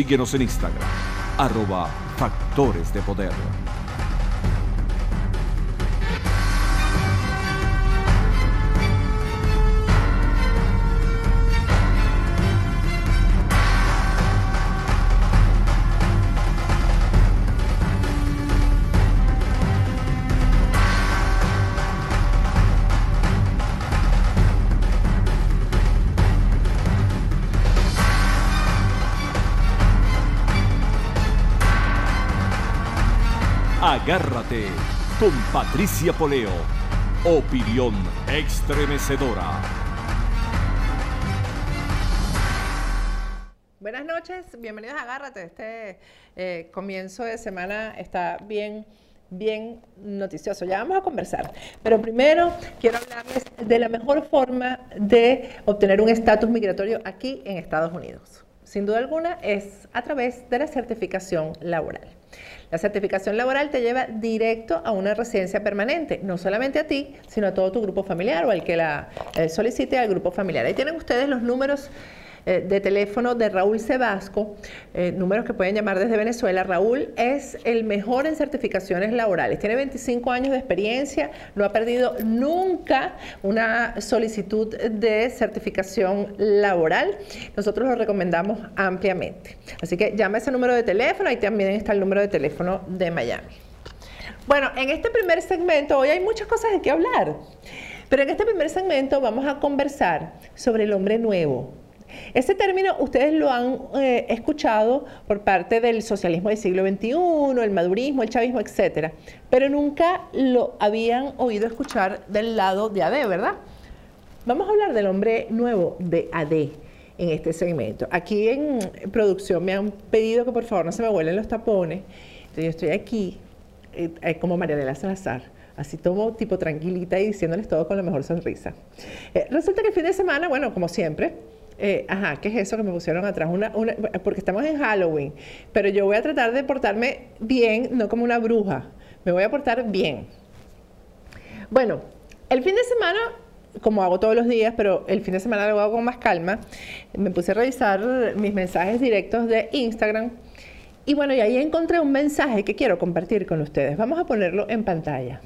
Síguenos en Instagram, arroba Factores de Poder. Agárrate con Patricia Poleo. Opinión estremecedora. Buenas noches, bienvenidos a Agárrate. Este eh, comienzo de semana está bien, bien noticioso. Ya vamos a conversar. Pero primero quiero hablarles de la mejor forma de obtener un estatus migratorio aquí en Estados Unidos. Sin duda alguna es a través de la certificación laboral. La certificación laboral te lleva directo a una residencia permanente, no solamente a ti, sino a todo tu grupo familiar o al que la eh, solicite al grupo familiar. Ahí tienen ustedes los números eh, de teléfono de Raúl Sebasco, eh, números que pueden llamar desde Venezuela. Raúl es el mejor en certificaciones laborales, tiene 25 años de experiencia, no ha perdido nunca una solicitud de certificación laboral. Nosotros lo recomendamos ampliamente. Así que llama ese número de teléfono, ahí también está el número de teléfono de Miami. Bueno, en este primer segmento, hoy hay muchas cosas de qué hablar, pero en este primer segmento vamos a conversar sobre el hombre nuevo, este término ustedes lo han eh, escuchado por parte del socialismo del siglo XXI, el madurismo, el chavismo, etc. Pero nunca lo habían oído escuchar del lado de AD, ¿verdad? Vamos a hablar del hombre nuevo de AD en este segmento. Aquí en producción me han pedido que por favor no se me vuelen los tapones. Entonces yo estoy aquí eh, como Marianela Salazar así tomo tipo tranquilita y diciéndoles todo con la mejor sonrisa. Eh, resulta que el fin de semana, bueno, como siempre, eh, ajá, ¿qué es eso que me pusieron atrás? Una, porque estamos en Halloween, pero yo voy a tratar de portarme bien, no como una bruja, me voy a portar bien. Bueno, el fin de semana, como hago todos los días, pero el fin de semana lo hago con más calma, me puse a revisar mis mensajes directos de Instagram. Y bueno, y ahí encontré un mensaje que quiero compartir con ustedes. Vamos a ponerlo en pantalla.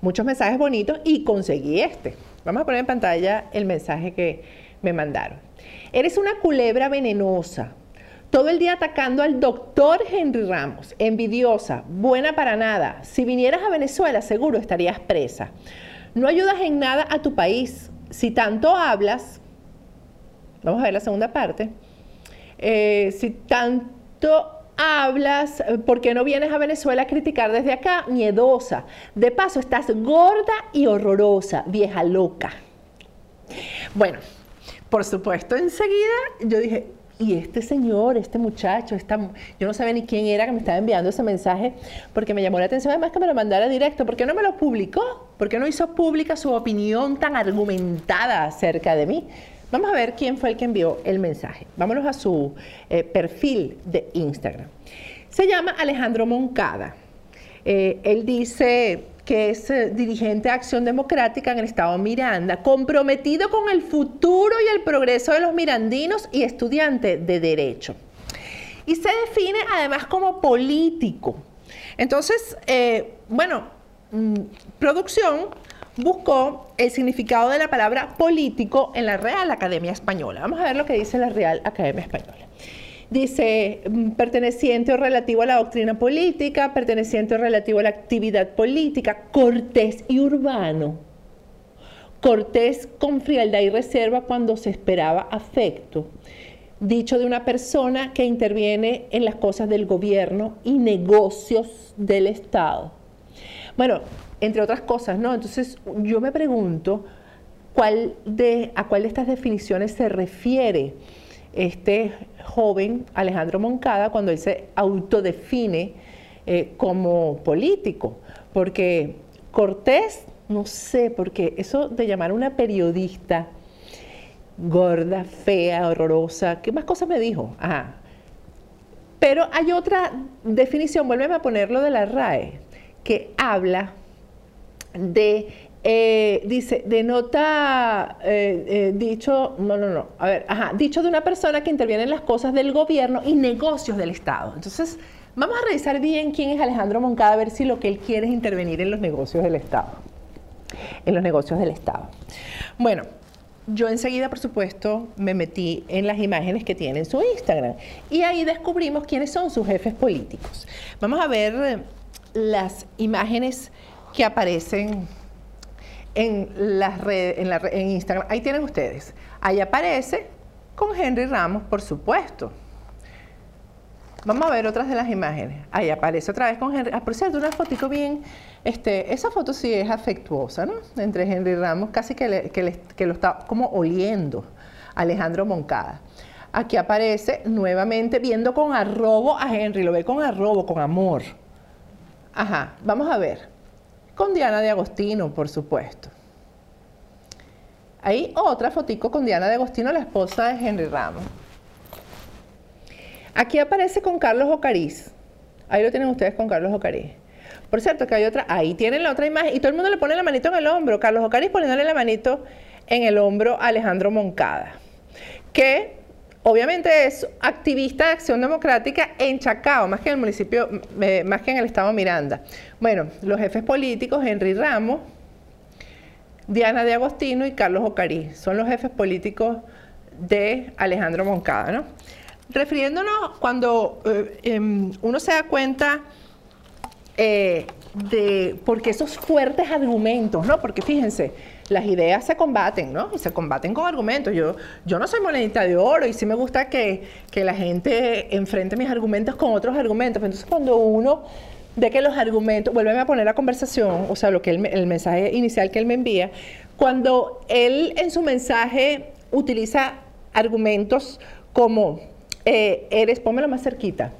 Muchos mensajes bonitos y conseguí este. Vamos a poner en pantalla el mensaje que, me mandaron. Eres una culebra venenosa. Todo el día atacando al doctor Henry Ramos. Envidiosa, buena para nada. Si vinieras a Venezuela, seguro estarías presa. No ayudas en nada a tu país. Si tanto hablas, vamos a ver la segunda parte. Eh, si tanto hablas, ¿por qué no vienes a Venezuela a criticar desde acá? Miedosa. De paso, estás gorda y horrorosa, vieja loca. Bueno, por supuesto, enseguida yo dije, y este señor, este muchacho, esta, yo no sabía ni quién era que me estaba enviando ese mensaje, porque me llamó la atención además que me lo mandara directo. ¿Por qué no me lo publicó? ¿Por qué no hizo pública su opinión tan argumentada acerca de mí? Vamos a ver quién fue el que envió el mensaje. Vámonos a su eh, perfil de Instagram. Se llama Alejandro Moncada. Eh, él dice, que es eh, dirigente de Acción Democrática en el estado Miranda, comprometido con el futuro y el progreso de los mirandinos y estudiante de Derecho. Y se define además como político. Entonces, eh, bueno, mm, producción buscó el significado de la palabra político en la Real Academia Española. Vamos a ver lo que dice la Real Academia Española dice mm, perteneciente o relativo a la doctrina política, perteneciente o relativo a la actividad política, cortés y urbano. Cortés con frialdad y reserva cuando se esperaba afecto. Dicho de una persona que interviene en las cosas del gobierno y negocios del Estado. Bueno, entre otras cosas, ¿no? Entonces yo me pregunto a cuál de estas definiciones se refiere este joven Alejandro Moncada cuando él se autodefine eh, como político, porque Cortés, no sé, porque eso de llamar a una periodista gorda, fea, horrorosa, ¿qué más cosas me dijo? Ajá. Pero hay otra definición, vuélveme a ponerlo de la RAE, que habla de Eh, dice, denota eh, eh, dicho, no, no, no, a ver, ajá, dicho de una persona que interviene en las cosas del gobierno y negocios del Estado. Entonces, vamos a revisar bien quién es Alejandro Moncada, a ver si lo que él quiere es intervenir en los negocios del Estado. En los negocios del Estado. Bueno, yo enseguida, por supuesto, me metí en las imágenes que tiene en su Instagram y ahí descubrimos quiénes son sus jefes políticos. Vamos a ver las imágenes que aparecen en, las redes, en, en Instagram. Ahí tienen ustedes. Ahí aparece con Henry Ramos, por supuesto. Vamos a ver otras de las imágenes. Ahí aparece otra vez con Henry. Ah, por cierto, una fotico bien. Este, esa foto sí es afectuosa, ¿no? Entre Henry Ramos, casi que, que lo está como oliendo Alejandro Moncada. Aquí aparece nuevamente viendo con arrobo a Henry, lo ve con arrobo, con amor. Ajá, vamos a ver. Con Diana de Agostino, por supuesto. Ahí otra fotico con Diana de Agostino, la esposa de Henry Ramos. Aquí aparece con Carlos Ocariz. Ahí lo tienen ustedes con Carlos Ocariz. Por cierto, que hay otra, ahí tienen la otra imagen y todo el mundo le pone la manito en el hombro. Carlos Ocariz poniéndole la manito en el hombro a Alejandro Moncada, que obviamente es activista de acción democrática en Chacao, más que en el municipio, más que en el estado Miranda. Bueno, los jefes políticos, Henry Ramos, Diana de Agostino y Carlos Ocariz, son los jefes políticos de Alejandro Moncada, ¿no? Refiriéndonos cuando eh, em, uno se da cuenta eh, de porque esos fuertes argumentos, ¿no? Porque fíjense, las ideas se combaten, ¿no? Y se combaten con argumentos. Yo, yo no soy monedita de oro y sí me gusta que, la gente enfrente mis argumentos con otros argumentos. Entonces, cuando uno ve que los argumentos, vuelve a poner la conversación, o sea, lo que el mensaje inicial que él me envía, cuando él en su mensaje utiliza argumentos como eh, eres, pónmelo más cerquita.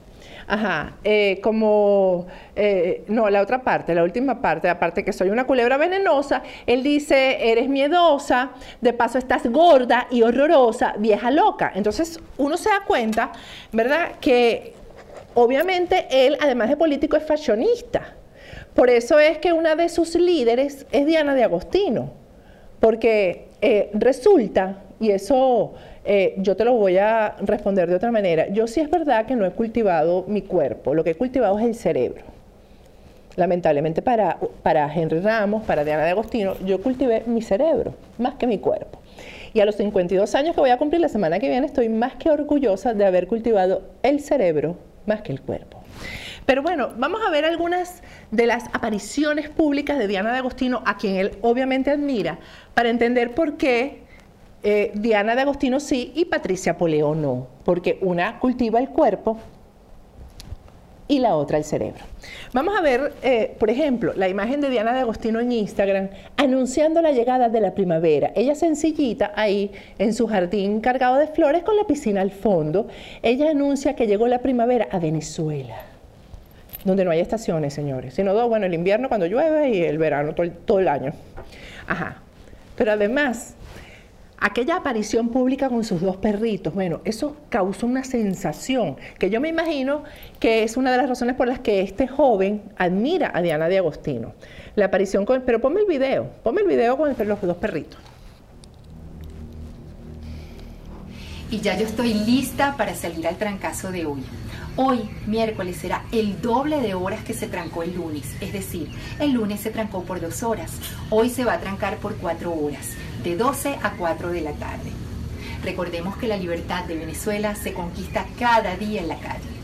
Ajá, eh, como, eh, no, la otra parte, la última parte, aparte que soy una culebra venenosa, él dice, eres miedosa, de paso estás gorda y horrorosa, vieja loca. Entonces uno se da cuenta, ¿verdad? Que obviamente él, además de político, es fashionista. Por eso es que una de sus líderes es Diana de Agostino, porque resulta, y eso eh, yo te lo voy a responder de otra manera. Yo sí es verdad que no he cultivado mi cuerpo, lo que he cultivado es el cerebro. Lamentablemente para, para Henry Ramos, para Diana de Agostino, yo cultivé mi cerebro más que mi cuerpo. Y a los 52 años que voy a cumplir la semana que viene, estoy más que orgullosa de haber cultivado el cerebro más que el cuerpo. Pero bueno, vamos a ver algunas de las apariciones públicas de Diana de Agostino, a quien él obviamente admira, para entender por qué eh, Diana de Agostino sí y Patricia Poleo no, porque una cultiva el cuerpo y la otra el cerebro. Vamos a ver, eh, por ejemplo, la imagen de Diana de Agostino en Instagram anunciando la llegada de la primavera. Ella sencillita ahí en su jardín cargado de flores con la piscina al fondo. Ella anuncia que llegó la primavera a Venezuela, donde no hay estaciones, señores, sino dos, bueno, el invierno cuando llueve y el verano todo todo el año. Ajá. Pero además, aquella aparición pública con sus dos perritos, bueno, eso causó una sensación que yo me imagino que es una de las razones por las que este joven admira a Diana de Agostino. La aparición con, pero ponme el video, ponme el video con los dos perritos. Y ya yo estoy lista para salir al trancazo de hoy. Hoy, miércoles, será el doble de horas que se trancó el lunes. Es decir, el lunes se trancó por dos horas. Hoy se va a trancar por cuatro horas de 12 a 4 de la tarde. Recordemos que la libertad de Venezuela se conquista cada día en la calle.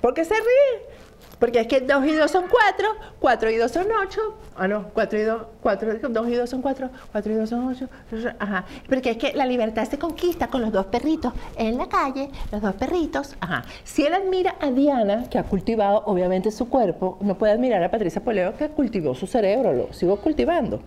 ¿Por qué se ríe? Porque es que 2 y 2 son 4, 4 y 2 son 8. Ah, no, 4 y 2, 4, 2 y 2 son 4, 4 y 2 son 8. Ajá. Porque es que la libertad se conquista con los dos perritos en la calle, los dos perritos. Ajá. Si él admira a Diana, que ha cultivado obviamente su cuerpo, no puede admirar a Patricia Poleo, que cultivó su cerebro, lo sigo cultivando.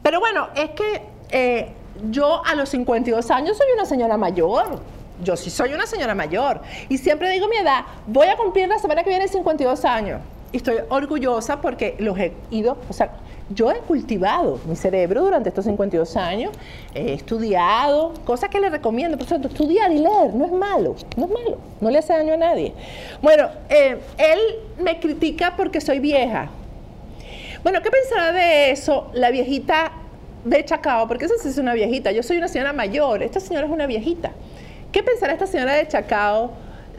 Pero bueno, es que eh, yo a los 52 años soy una señora mayor yo sí soy una señora mayor y siempre digo mi edad, voy a cumplir la semana que viene 52 años. Y estoy orgullosa porque los he ido, o sea, yo he cultivado mi cerebro durante estos 52 años, he estudiado, cosas que le recomiendo, por cierto, estudiar y leer, no es malo, no es malo, no le hace daño a nadie. Bueno, eh, él me critica porque soy vieja. Bueno, ¿qué pensará de eso la viejita de Chacao? Porque esa sí es una viejita, yo soy una señora mayor, esta señora es una viejita. ¿Qué pensará esta señora de Chacao?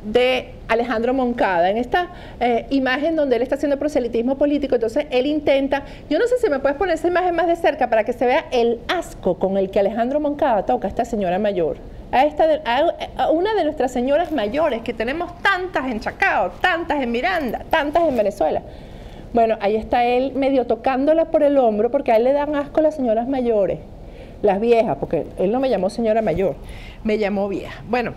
de Alejandro Moncada, en esta eh, imagen donde él está haciendo proselitismo político, entonces él intenta, yo no sé si me puedes poner esa imagen más de cerca para que se vea el asco con el que Alejandro Moncada toca a esta señora mayor, a, esta a una de nuestras señoras mayores, que tenemos tantas en Chacao, tantas en Miranda, tantas en Venezuela. Bueno, ahí está él medio tocándola por el hombro, porque a él le dan asco las señoras mayores, las viejas, porque él no me llamó señora mayor, me llamó vieja. Bueno,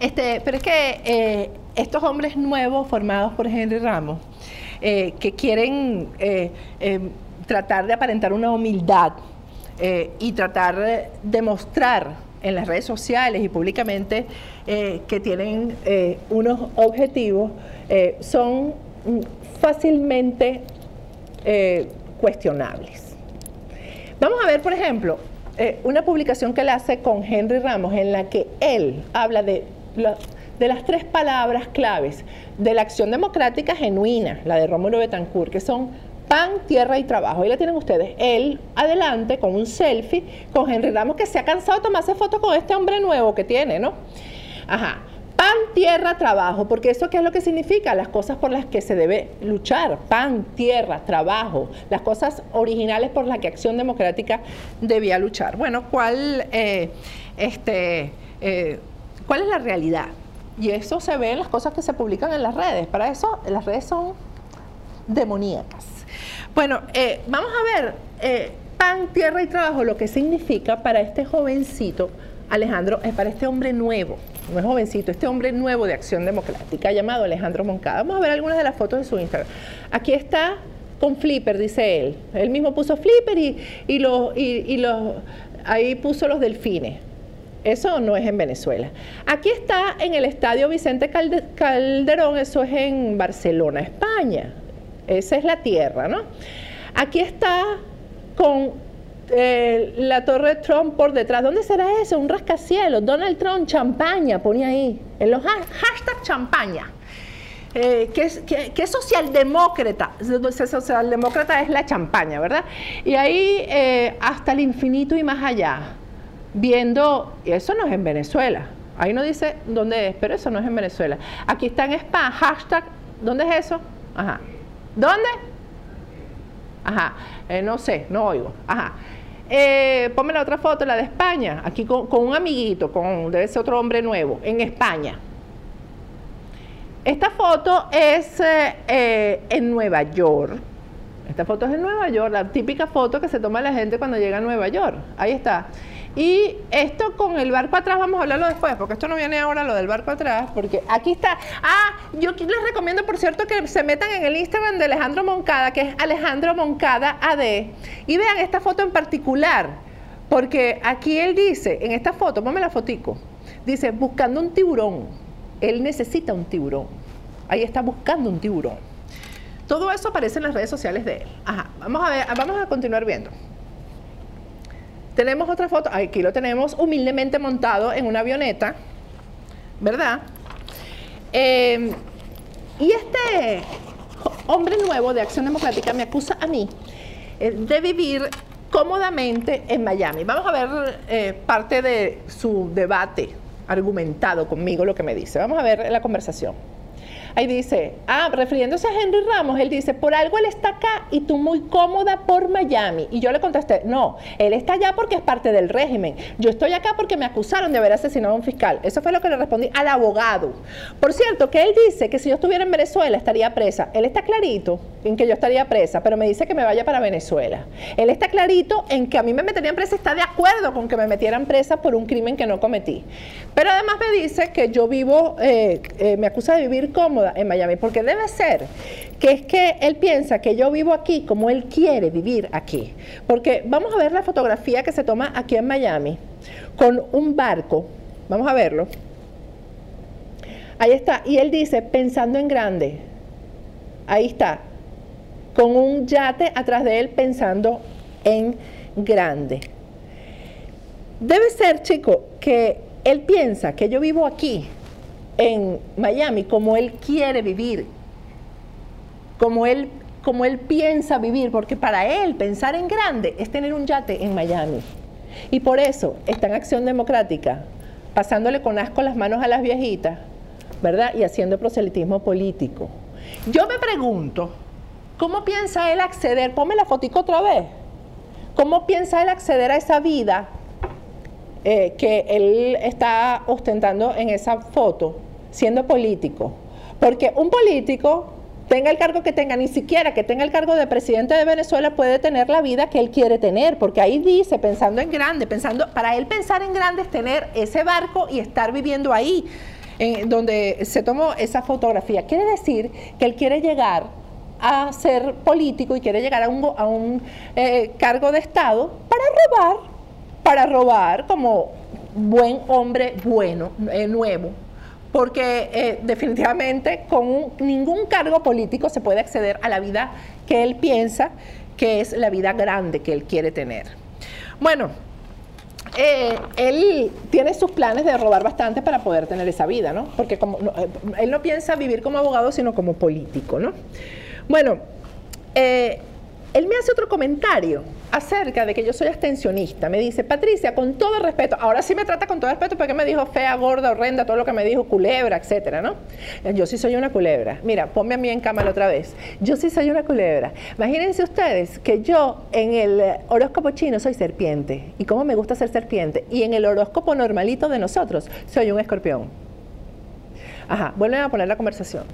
este, pero es que eh, estos hombres nuevos formados por Henry Ramos, eh, que quieren eh, tratar de aparentar una humildad y tratar de mostrar en las redes sociales y públicamente que tienen unos objetivos, son fácilmente cuestionables. Vamos a ver, por ejemplo, una publicación que él hace con Henry Ramos en la que él habla de de las tres palabras claves de la acción democrática genuina, la de Rómulo Betancourt, que son pan, tierra y trabajo. Ahí la tienen ustedes. Él adelante con un selfie con Henry Ramos que se ha cansado de tomarse fotos con este hombre nuevo que tiene, ¿no? Ajá. Pan, tierra, trabajo, porque eso qué es lo que significa, las cosas por las que se debe luchar, pan, tierra, trabajo, las cosas originales por las que Acción Democrática debía luchar. Bueno, ¿cuál, eh, este, eh, ¿Cuál es la realidad? Y eso se ve en las cosas que se publican en las redes. Para eso las redes son demoníacas. Bueno, eh, vamos a ver pan, tierra y trabajo, lo que significa para este jovencito, Alejandro, es para este hombre nuevo, no es jovencito, este hombre nuevo de Acción Democrática llamado Alejandro Moncada. Vamos a ver algunas de las fotos de su Instagram. Aquí está con Flipper, dice él. Él mismo puso Flipper y, los, ahí puso los delfines. Eso no es en Venezuela. Aquí está en el Estadio Vicente Calderón, eso es en Barcelona, España. Esa es la tierra, ¿no? Aquí está con eh, la torre Trump por detrás. ¿Dónde será eso? Un rascacielos. Donald Trump, champaña, ponía ahí. En los hashtag champaña. Eh, ¿qué, es socialdemócrata? Socialdemócrata es la champaña, ¿verdad? Y ahí eh, hasta el infinito y más allá viendo, y eso no es en Venezuela, ahí no dice dónde es, pero eso no es en Venezuela. Aquí está en spam, hashtag, ¿dónde es eso? Ajá. ¿Dónde? Ajá, eh, no sé, no oigo. Ajá. Eh, ponme la otra foto, la de España, aquí con, un amiguito, con, debe ser otro hombre nuevo, en España. Esta foto es eh, en Nueva York. Esta foto es en Nueva York, la típica foto que se toma la gente cuando llega a Nueva York. Ahí está. Y esto con el barco atrás, vamos a hablarlo después, porque esto no viene ahora lo del barco atrás, porque aquí está. Ah, yo les recomiendo, por cierto, que se metan en el Instagram de Alejandro Moncada, que es Alejandro Moncada AD, y vean esta foto en particular, porque aquí él dice, en esta foto, ponme la fotico, dice, buscando un tiburón. Él necesita un tiburón. Ahí está buscando un tiburón. Todo eso aparece en las redes sociales de él. Ajá, vamos a ver, vamos a continuar viendo. Tenemos otra foto, aquí lo tenemos humildemente montado en una avioneta, ¿verdad? Em, y este hombre nuevo de Acción Democrática me acusa a mí eh, de vivir cómodamente en Miami. Vamos a ver eh, parte de su debate argumentado conmigo, lo que me dice. Vamos a ver la conversación. Ahí dice, ah, refiriéndose a Henry Ramos, él dice, por algo él está acá y tú muy cómoda por Miami. Y yo le contesté, no, él está allá porque es parte del régimen. Yo estoy acá porque me acusaron de haber asesinado a un fiscal. Eso fue lo que le respondí al abogado. Por cierto, que él dice que si yo estuviera en Venezuela estaría presa. Él está clarito en que yo estaría presa, pero me dice que me vaya para Venezuela. Él está clarito en que a mí me meterían presa, está de acuerdo con que me metieran presa por un crimen que no cometí. Pero además me dice que yo vivo, eh, eh, me acusa de vivir cómoda en Miami, porque debe ser que es que él piensa que yo vivo aquí como él quiere vivir aquí. Porque vamos a ver la fotografía que se toma aquí en Miami con un barco. Vamos a verlo. Ahí está. Y él dice, pensando en grande. Ahí está. con un yate atrás de él pensando en grande. Debe ser, chico, que él piensa que yo vivo aquí, en Miami, como él quiere vivir, como él, como él piensa vivir, porque para él pensar en grande es tener un yate en Miami. Y por eso está en Acción Democrática, pasándole con asco las manos a las viejitas, ¿verdad? Y haciendo proselitismo político. Yo me pregunto, ¿cómo piensa él acceder? Ponme la fotico otra vez. ¿Cómo piensa él acceder a esa vida eh, que él está ostentando en esa foto, siendo político? Porque un político, tenga el cargo que tenga, ni siquiera que tenga el cargo de presidente de Venezuela, puede tener la vida que él quiere tener, porque ahí dice, pensando en grande, pensando, para él pensar en grande es tener ese barco y estar viviendo ahí, en donde se tomó esa fotografía. Quiere decir que él quiere llegar a ser político y quiere llegar a un, a un eh, cargo de Estado para robar, para robar como buen hombre bueno, eh, nuevo. Porque eh, definitivamente con ningún cargo político se puede acceder a la vida que él piensa que es la vida grande que él quiere tener. Bueno, él tiene sus planes de robar bastante para poder tener esa vida, ¿no? Porque como, él no piensa vivir como abogado, sino como político, ¿no? Bueno, eh, él me hace otro comentario acerca de que yo soy abstencionista. Me dice, Patricia, con todo respeto, ahora sí me trata con todo respeto porque me dijo fea, gorda, horrenda, todo lo que me dijo, culebra, etcétera, ¿no? Yo sí soy una culebra. Mira, ponme a mí en cámara otra vez. Yo sí soy una culebra. Imagínense ustedes que yo en el horóscopo chino soy serpiente. ¿Y cómo me gusta ser serpiente? Y en el horóscopo normalito de nosotros soy un escorpión. Ajá, vuelven a poner la conversación.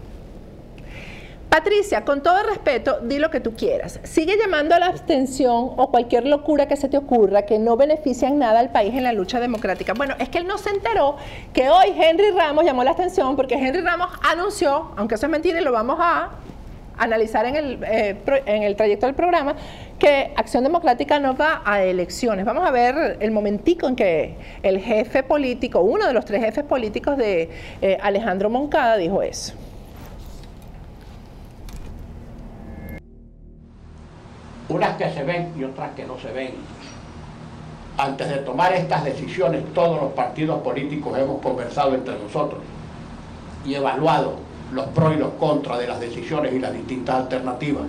Patricia, con todo respeto, di lo que tú quieras. Sigue llamando a la abstención o cualquier locura que se te ocurra que no beneficia en nada al país en la lucha democrática. Bueno, es que él no se enteró que hoy Henry Ramos llamó la abstención porque Henry Ramos anunció, aunque eso es mentira y lo vamos a analizar en el, eh, en el trayecto del programa, que Acción Democrática no va a elecciones. Vamos a ver el momentico en que el jefe político, uno de los tres jefes políticos de eh, Alejandro Moncada dijo eso. Unas que se ven y otras que no se ven. Antes de tomar estas decisiones, todos los partidos políticos hemos conversado entre nosotros y evaluado los pros y los contras de las decisiones y las distintas alternativas.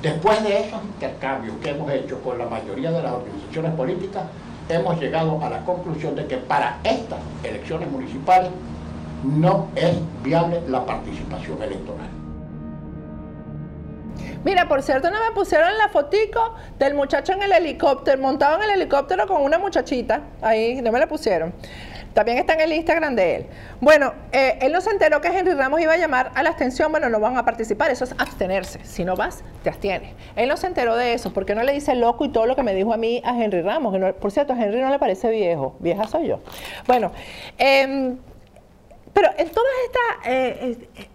Después de esos intercambios que hemos hecho con la mayoría de las organizaciones políticas, hemos llegado a la conclusión de que para estas elecciones municipales no es viable la participación electoral. Mira, por cierto, no me pusieron la fotico del muchacho en el helicóptero, montado en el helicóptero con una muchachita. Ahí, no me la pusieron. También está en el Instagram de él. Bueno, eh, él no se enteró que Henry Ramos iba a llamar a la abstención. Bueno, no van a participar. Eso es abstenerse. Si no vas, te abstienes. Él no se enteró de eso. porque no le dice loco y todo lo que me dijo a mí a Henry Ramos? por cierto, a Henry no le parece viejo. Vieja soy yo. Bueno, em, pero en todas estas... Eh, eh,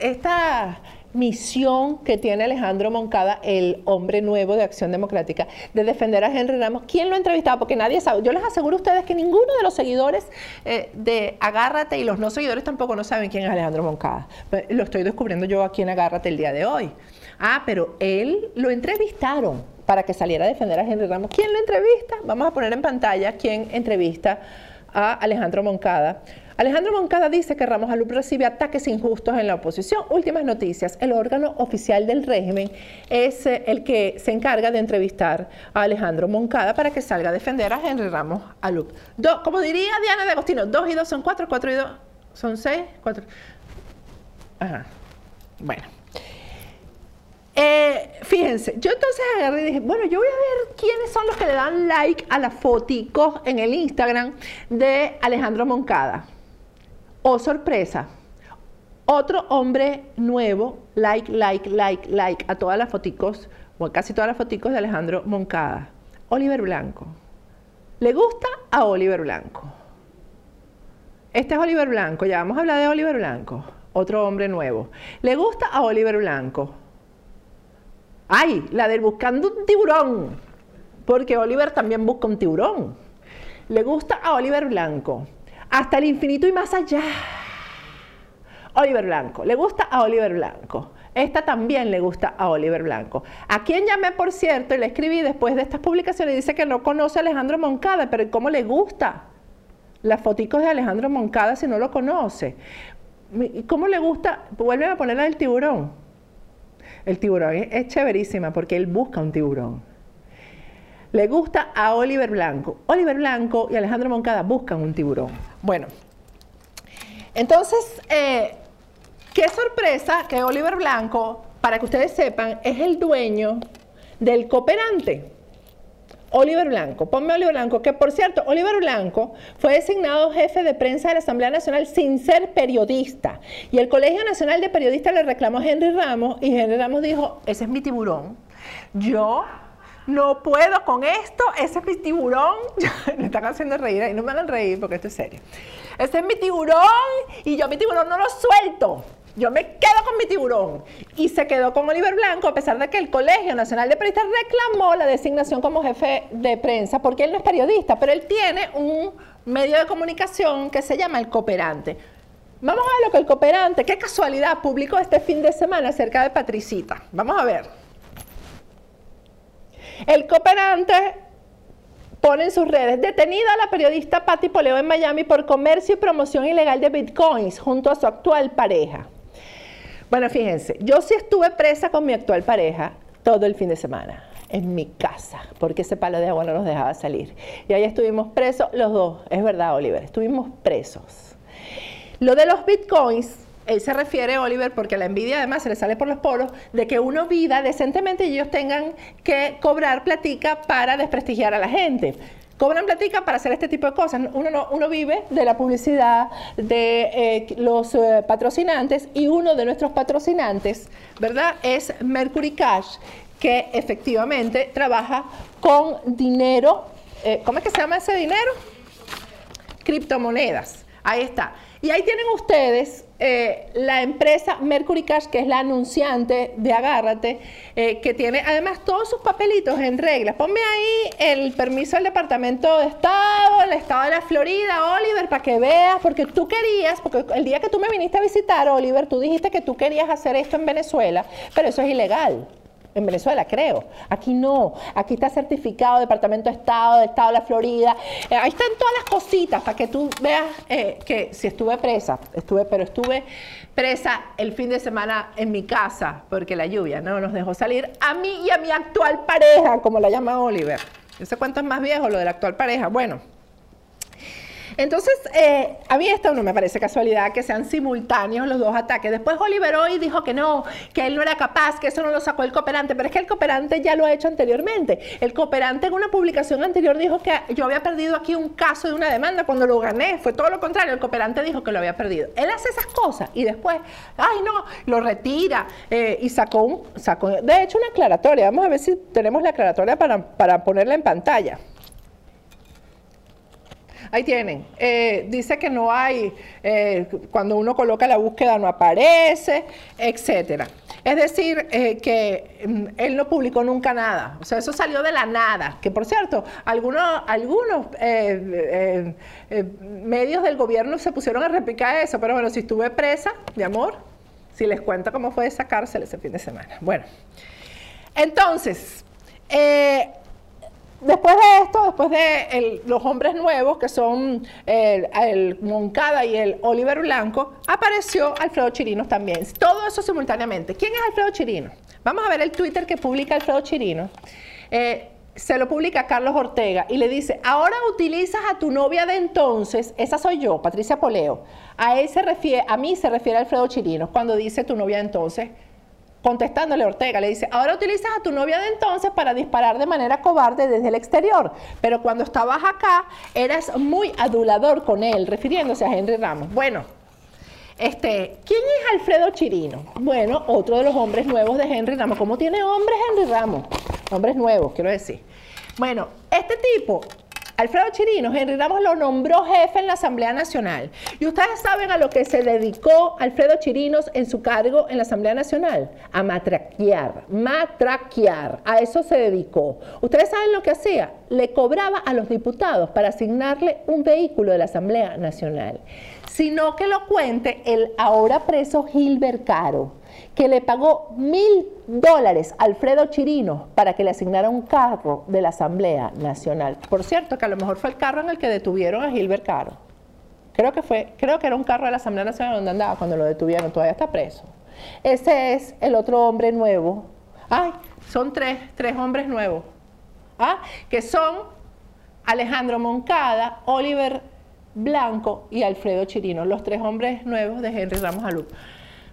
esta misión que tiene Alejandro Moncada, el hombre nuevo de Acción Democrática, de defender a Henry Ramos. ¿Quién lo ha entrevistado? Porque nadie sabe. Yo les aseguro a ustedes que ninguno de los seguidores eh, de Agárrate y los no seguidores tampoco no saben quién es Alejandro Moncada. Pues, lo estoy descubriendo yo aquí en Agárrate el día de hoy. Ah, pero él lo entrevistaron para que saliera a defender a Henry Ramos. ¿Quién lo entrevista? Vamos a poner en pantalla quién entrevista a Alejandro Moncada. Alejandro Moncada dice que Ramos Alup recibe ataques injustos en la oposición. Últimas noticias. El órgano oficial del régimen es eh, el que se encarga de entrevistar a Alejandro Moncada para que salga a defender a Henry Ramos Alup. como diría Diana de Agostino, dos y dos son cuatro, cuatro y dos son seis, cuatro. Ajá. Bueno. Eh, fíjense, yo entonces agarré y dije, bueno, yo voy a ver quiénes son los que le dan like a las fotos en el Instagram de Alejandro Moncada. Oh, sorpresa. Otro hombre nuevo, like, like, like, like a todas las foticos, o casi todas las foticos de Alejandro Moncada. Oliver Blanco. ¿Le gusta a Oliver Blanco? Este es Oliver Blanco, ya vamos a hablar de Oliver Blanco, otro hombre nuevo. ¿Le gusta a Oliver Blanco? ¡Ay! La del buscando un tiburón, porque Oliver también busca un tiburón. ¿Le gusta a Oliver Blanco? Hasta el infinito y más allá. Oliver Blanco. Le gusta a Oliver Blanco. Esta también le gusta a Oliver Blanco. A quien llamé, por cierto, y le escribí después de estas publicaciones, dice que no conoce a Alejandro Moncada, pero ¿cómo le gusta? Las foticos de Alejandro Moncada si no lo conoce. ¿Cómo le gusta? Vuelven a ponerla del tiburón. El tiburón es, chéverísima porque él busca un tiburón. Le gusta a Oliver Blanco. Oliver Blanco y Alejandro Moncada buscan un tiburón. Bueno, entonces, eh, qué sorpresa que Oliver Blanco, para que ustedes sepan, es el dueño del cooperante. Oliver Blanco, ponme Oliver Blanco, que por cierto, Oliver Blanco fue designado jefe de prensa de la Asamblea Nacional sin ser periodista. Y el Colegio Nacional de Periodistas le reclamó a Henry Ramos y Henry Ramos dijo, ese es mi tiburón. Yo no puedo con esto, ese es mi tiburón. me están haciendo reír y no me hagan reír porque esto es serio. Ese es mi tiburón y yo mi tiburón no lo suelto. Yo me quedo con mi tiburón. Y se quedó con Oliver Blanco, a pesar de que el Colegio Nacional de Periodistas reclamó la designación como jefe de prensa, porque él no es periodista, pero él tiene un medio de comunicación que se llama El Cooperante. Vamos a ver lo que el Cooperante, qué casualidad, publicó este fin de semana acerca de Patricita. Vamos a ver. El Cooperante pone en sus redes, detenida la periodista Patti Poleo en Miami por comercio y promoción ilegal de bitcoins junto a su actual pareja. Bueno, fíjense, yo sí estuve presa con mi actual pareja todo el fin de semana en mi casa, porque ese palo de agua no nos dejaba salir. Y ahí estuvimos presos los dos, es verdad, Oliver, estuvimos presos. Lo de los bitcoins, él se refiere, Oliver, porque la envidia además se le sale por los poros, de que uno viva decentemente y ellos tengan que cobrar platica para desprestigiar a la gente cobran platica para hacer este tipo de cosas. Uno, uno vive de la publicidad de eh, los eh, patrocinantes y uno de nuestros patrocinantes, ¿verdad? Es Mercury Cash, que efectivamente trabaja con dinero. Eh, ¿Cómo es que se llama ese dinero? Criptomonedas. Ahí está. Y ahí tienen ustedes eh, la empresa Mercury Cash, que es la anunciante de Agárrate, eh, que tiene además todos sus papelitos en regla. Ponme ahí el permiso del Departamento de Estado, el Estado de la Florida, Oliver, para que veas, porque tú querías, porque el día que tú me viniste a visitar, Oliver, tú dijiste que tú querías hacer esto en Venezuela, pero eso es ilegal. En Venezuela, creo. Aquí no. Aquí está certificado Departamento de Estado, de Estado de la Florida. Eh, ahí están todas las cositas para que tú veas eh, que si estuve presa, estuve, pero estuve presa el fin de semana en mi casa porque la lluvia no nos dejó salir a mí y a mi actual pareja, como la llama Oliver. Ese cuento es más viejo, lo de la actual pareja. Bueno. Entonces, eh, a mí esto no me parece casualidad que sean simultáneos los dos ataques. Después Oliver hoy dijo que no, que él no era capaz, que eso no lo sacó el cooperante, pero es que el cooperante ya lo ha hecho anteriormente. El cooperante en una publicación anterior dijo que yo había perdido aquí un caso de una demanda cuando lo gané. Fue todo lo contrario, el cooperante dijo que lo había perdido. Él hace esas cosas y después, ay no, lo retira eh, y sacó, un, sacó, de hecho, una aclaratoria. Vamos a ver si tenemos la aclaratoria para, para ponerla en pantalla. Ahí tienen. Eh, dice que no hay, eh, cuando uno coloca la búsqueda no aparece, etcétera. Es decir, eh, que mm, él no publicó nunca nada. O sea, eso salió de la nada. Que por cierto, algunos, algunos medios del gobierno se pusieron a replicar eso. Pero bueno, si estuve presa, mi amor, si les cuento cómo fue esa cárcel ese fin de semana. Bueno, entonces, Después de esto, después de los hombres nuevos, que son el, Moncada y el Oliver Blanco, apareció Alfredo Chirinos también. Todo eso simultáneamente. ¿Quién es Alfredo Chirino? Vamos a ver el Twitter que publica Alfredo Chirino. Eh, se lo publica Carlos Ortega y le dice, ahora utilizas a tu novia de entonces, esa soy yo, Patricia Poleo. A él se refiere, a mí se refiere Alfredo Chirinos cuando dice tu novia de entonces contestándole Ortega, le dice, ahora utilizas a tu novia de entonces para disparar de manera cobarde desde el exterior, pero cuando estabas acá eras muy adulador con él, refiriéndose a Henry Ramos. Bueno, este, ¿quién es Alfredo Chirino? Bueno, otro de los hombres nuevos de Henry Ramos. ¿Cómo tiene hombres Henry Ramos? Hombres nuevos, quiero decir. Bueno, este tipo Alfredo Chirinos, Henry Ramos lo nombró jefe en la Asamblea Nacional. ¿Y ustedes saben a lo que se dedicó Alfredo Chirinos en su cargo en la Asamblea Nacional? A matraquear, matraquear. A eso se dedicó. ¿Ustedes saben lo que hacía? Le cobraba a los diputados para asignarle un vehículo de la Asamblea Nacional. sino que lo cuente el ahora preso Gilbert Caro, que le pagó mil dólares a Alfredo Chirino para que le asignara un carro de la Asamblea Nacional. Por cierto, que a lo mejor fue el carro en el que detuvieron a Gilbert Caro. Creo que fue, creo que era un carro de la Asamblea Nacional donde andaba cuando lo detuvieron, todavía está preso. Ese es el otro hombre nuevo. Ay, son tres, tres hombres nuevos. ¿Ah? Que son Alejandro Moncada, Oliver Blanco y Alfredo Chirino, los tres hombres nuevos de Henry Ramos Alú.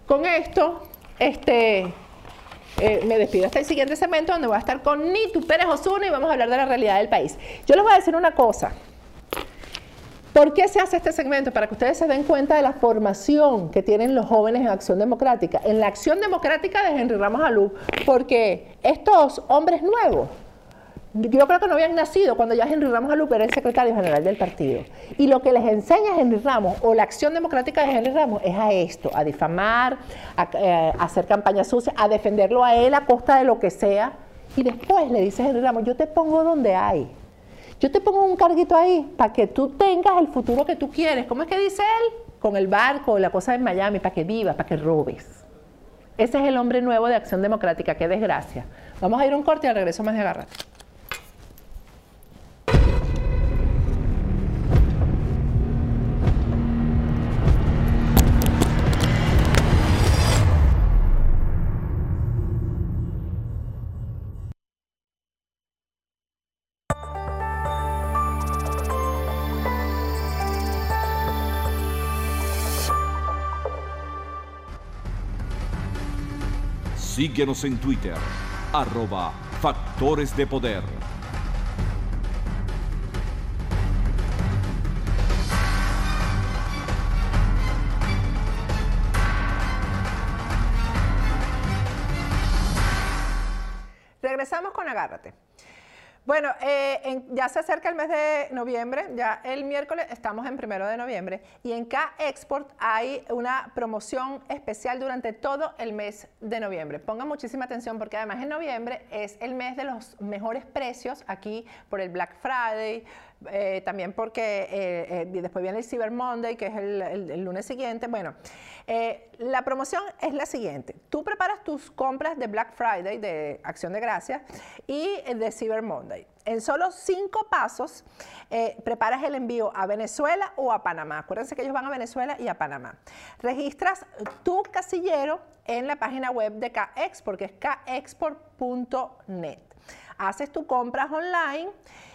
Con esto, este, eh, me despido hasta el siguiente segmento donde voy a estar con Nitu Pérez Osuna y vamos a hablar de la realidad del país. Yo les voy a decir una cosa. ¿Por qué se hace este segmento? Para que ustedes se den cuenta de la formación que tienen los jóvenes en Acción Democrática, en la Acción Democrática de Henry Ramos Alú, porque estos hombres nuevos, yo creo que no habían nacido cuando ya Henry Ramos Alú era el secretario general del partido. Y lo que les enseña Henry Ramos o la acción democrática de Henry Ramos es a esto, a difamar, a, eh, a hacer campaña sucia, a defenderlo a él a costa de lo que sea. Y después le dice Henry Ramos, yo te pongo donde hay. Yo te pongo un carguito ahí para que tú tengas el futuro que tú quieres. ¿Cómo es que dice él? Con el barco, la cosa en Miami, para que vivas, para que robes. Ese es el hombre nuevo de Acción Democrática, qué desgracia. Vamos a ir a un corte y al regreso más de agarrar. Síguenos en Twitter, arroba Factores de Poder. Regresamos con Agárrate. Bueno, eh, ya se acerca el mes de noviembre, ya el miércoles estamos en primero de noviembre y en K-Export hay una promoción especial durante todo el mes de noviembre. Pongan muchísima atención porque además en noviembre es el mes de los mejores precios aquí por el Black Friday, eh, también porque eh, después viene el Cyber Monday, que es el lunes siguiente. Bueno, eh, la promoción es la siguiente. Tú preparas tus compras de Black Friday, de Acción de Gracias, y de Cyber Monday. En solo cinco pasos eh, preparas el envío a Venezuela o a Panamá. Acuérdense que ellos van a Venezuela y a Panamá. Registras tu casillero en la página web de KExport, que es kexport.net. Haces tu compras online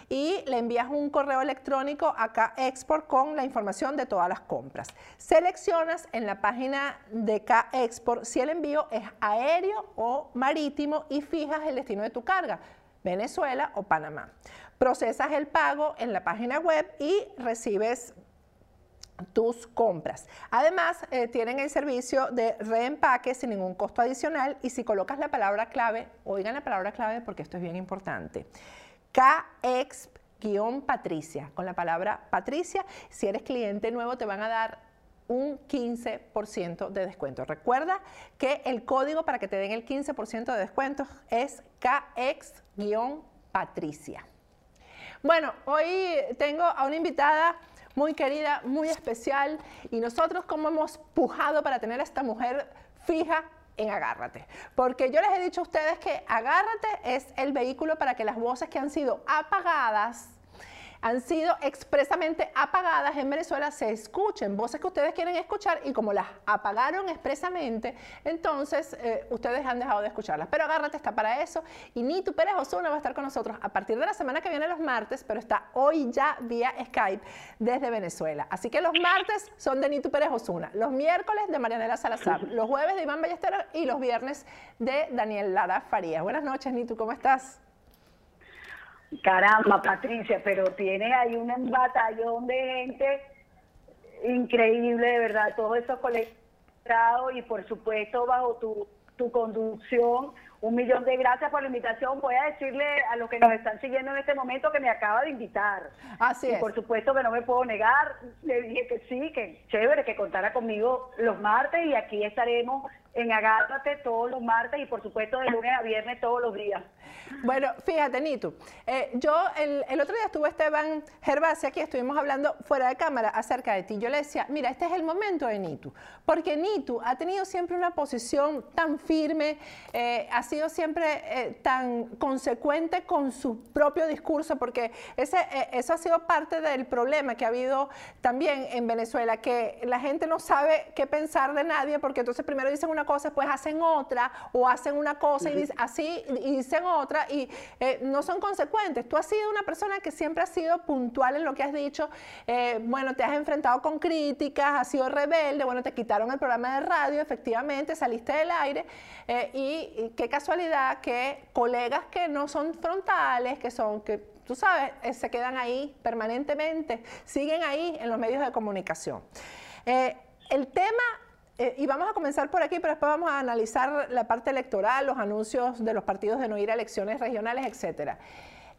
y le envías un correo electrónico a Export con la información de todas las compras. Seleccionas en la página de K-Export si el envío es aéreo o marítimo y fijas el destino de tu carga, Venezuela o Panamá. Procesas el pago en la página web y recibes tus compras. Además, eh, tienen el servicio de reempaque sin ningún costo adicional y si colocas la palabra clave, oigan la palabra clave porque esto es bien importante. KEXP-Patricia. Con la palabra Patricia, si eres cliente nuevo te van a dar un 15% de descuento. Recuerda que el código para que te den el 15% de descuento es KEX-Patricia. Bueno, hoy tengo a una invitada muy querida, muy especial y nosotros como hemos pujado para tener a esta mujer fija en Agárrate. Porque yo les he dicho a ustedes que Agárrate es el vehículo para que las voces que han sido apagadas han sido expresamente apagadas en Venezuela se escuchen, voces que ustedes quieren escuchar y como las apagaron expresamente, entonces eh, ustedes han dejado de escucharlas. Pero agárrate, está para eso. Y Nitu Pérez Osuna va a estar con nosotros a partir de la semana que viene los martes, pero está hoy ya vía Skype desde Venezuela. Así que los martes son de Nitu Pérez Osuna, los miércoles de Marianela Salazar, los jueves de Iván Ballesteros y los viernes de Daniel Lara Farías. Buenas noches, Nitu, ¿cómo estás? Caramba, Patricia, pero tiene ahí un batallón de gente increíble, de verdad, todo eso colectado y por supuesto bajo tu, tu conducción, Un millón de gracias por la invitación. Voy a decirle a los que nos están siguiendo en este momento que me acaba de invitar. Así y es. por supuesto que no me puedo negar. Le dije que sí, que chévere, que contara conmigo los martes y aquí estaremos en Agárrate todos los martes y por supuesto de lunes a viernes todos los días. Bueno, fíjate, Nitu, eh, yo el, el, otro día estuvo Esteban Gervasi aquí, estuvimos hablando fuera de cámara acerca de ti. Yo le decía, mira, este es el momento de Nitu, porque Nitu ha tenido siempre una posición tan firme, eh, ha sido siempre eh, tan consecuente con su propio discurso, porque ese, eso ha sido parte del problema que ha habido también en Venezuela, que la gente no sabe qué pensar de nadie, porque entonces primero dicen una cosa, pues hacen otra, o hacen una cosa y dic- así y dicen otra, y eh, no son consecuentes. Tú has sido una persona que siempre ha sido puntual en lo que has dicho, eh, bueno, te has enfrentado con críticas, has sido rebelde, bueno, te quitaron el programa de radio, efectivamente, saliste del aire, eh, y, y qué casualidad que colegas que no son frontales, que son, que tú sabes, eh, se quedan ahí permanentemente, siguen ahí en los medios de comunicación. Eh, el tema eh, y vamos a comenzar por aquí, pero después vamos a analizar la parte electoral, los anuncios de los partidos de no ir a elecciones regionales, etcétera.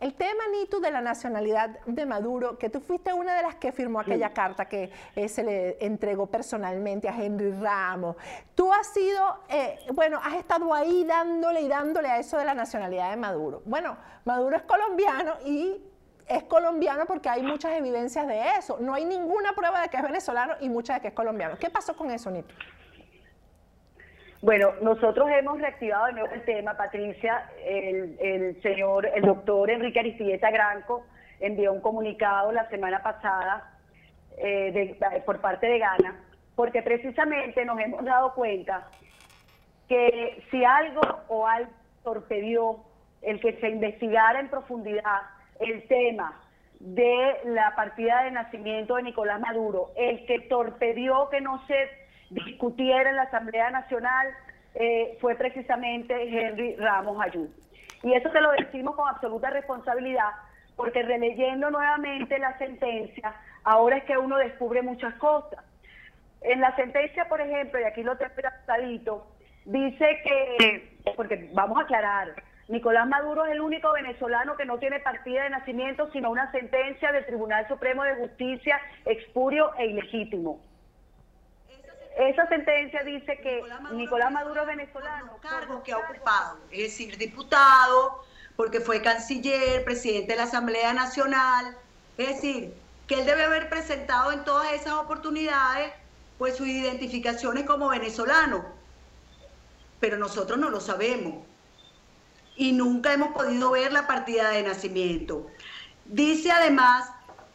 El tema, Nitu, de la nacionalidad de Maduro, que tú fuiste una de las que firmó aquella carta que eh, se le entregó personalmente a Henry Ramos. Tú has sido, eh, bueno, has estado ahí dándole y dándole a eso de la nacionalidad de Maduro. Bueno, Maduro es colombiano y es colombiano porque hay muchas evidencias de eso. No hay ninguna prueba de que es venezolano y muchas de que es colombiano. ¿Qué pasó con eso, Nito? Bueno, nosotros hemos reactivado de nuevo el tema, Patricia, el, el señor, el doctor Enrique Aristieta Granco envió un comunicado la semana pasada eh, de- por parte de Ghana, porque precisamente nos hemos dado cuenta que si algo o algo torpedió el que se investigara en profundidad el tema de la partida de nacimiento de Nicolás Maduro, el que torpedió que no se discutiera en la Asamblea Nacional eh, fue precisamente Henry Ramos Ayú. Y eso te lo decimos con absoluta responsabilidad, porque releyendo nuevamente la sentencia, ahora es que uno descubre muchas cosas. En la sentencia, por ejemplo, y aquí lo tengo dice que, porque vamos a aclarar, Nicolás Maduro es el único venezolano que no tiene partida de nacimiento, sino una sentencia del Tribunal Supremo de Justicia expurio e ilegítimo. Esa sentencia dice que Nicolás Maduro es venezolano. los cargos que ha ocupado, es decir, diputado, porque fue canciller, presidente de la Asamblea Nacional, es decir, que él debe haber presentado en todas esas oportunidades pues sus identificaciones como venezolano, pero nosotros no lo sabemos y nunca hemos podido ver la partida de nacimiento. Dice además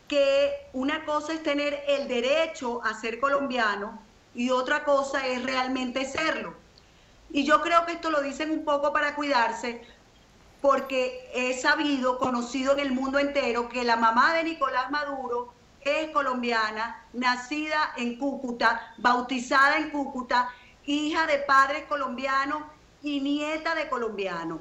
que una cosa es tener el derecho a ser colombiano y otra cosa es realmente serlo. Y yo creo que esto lo dicen un poco para cuidarse, porque he sabido, conocido en el mundo entero, que la mamá de Nicolás Maduro es colombiana, nacida en Cúcuta, bautizada en Cúcuta, hija de padres colombianos y nieta de colombianos.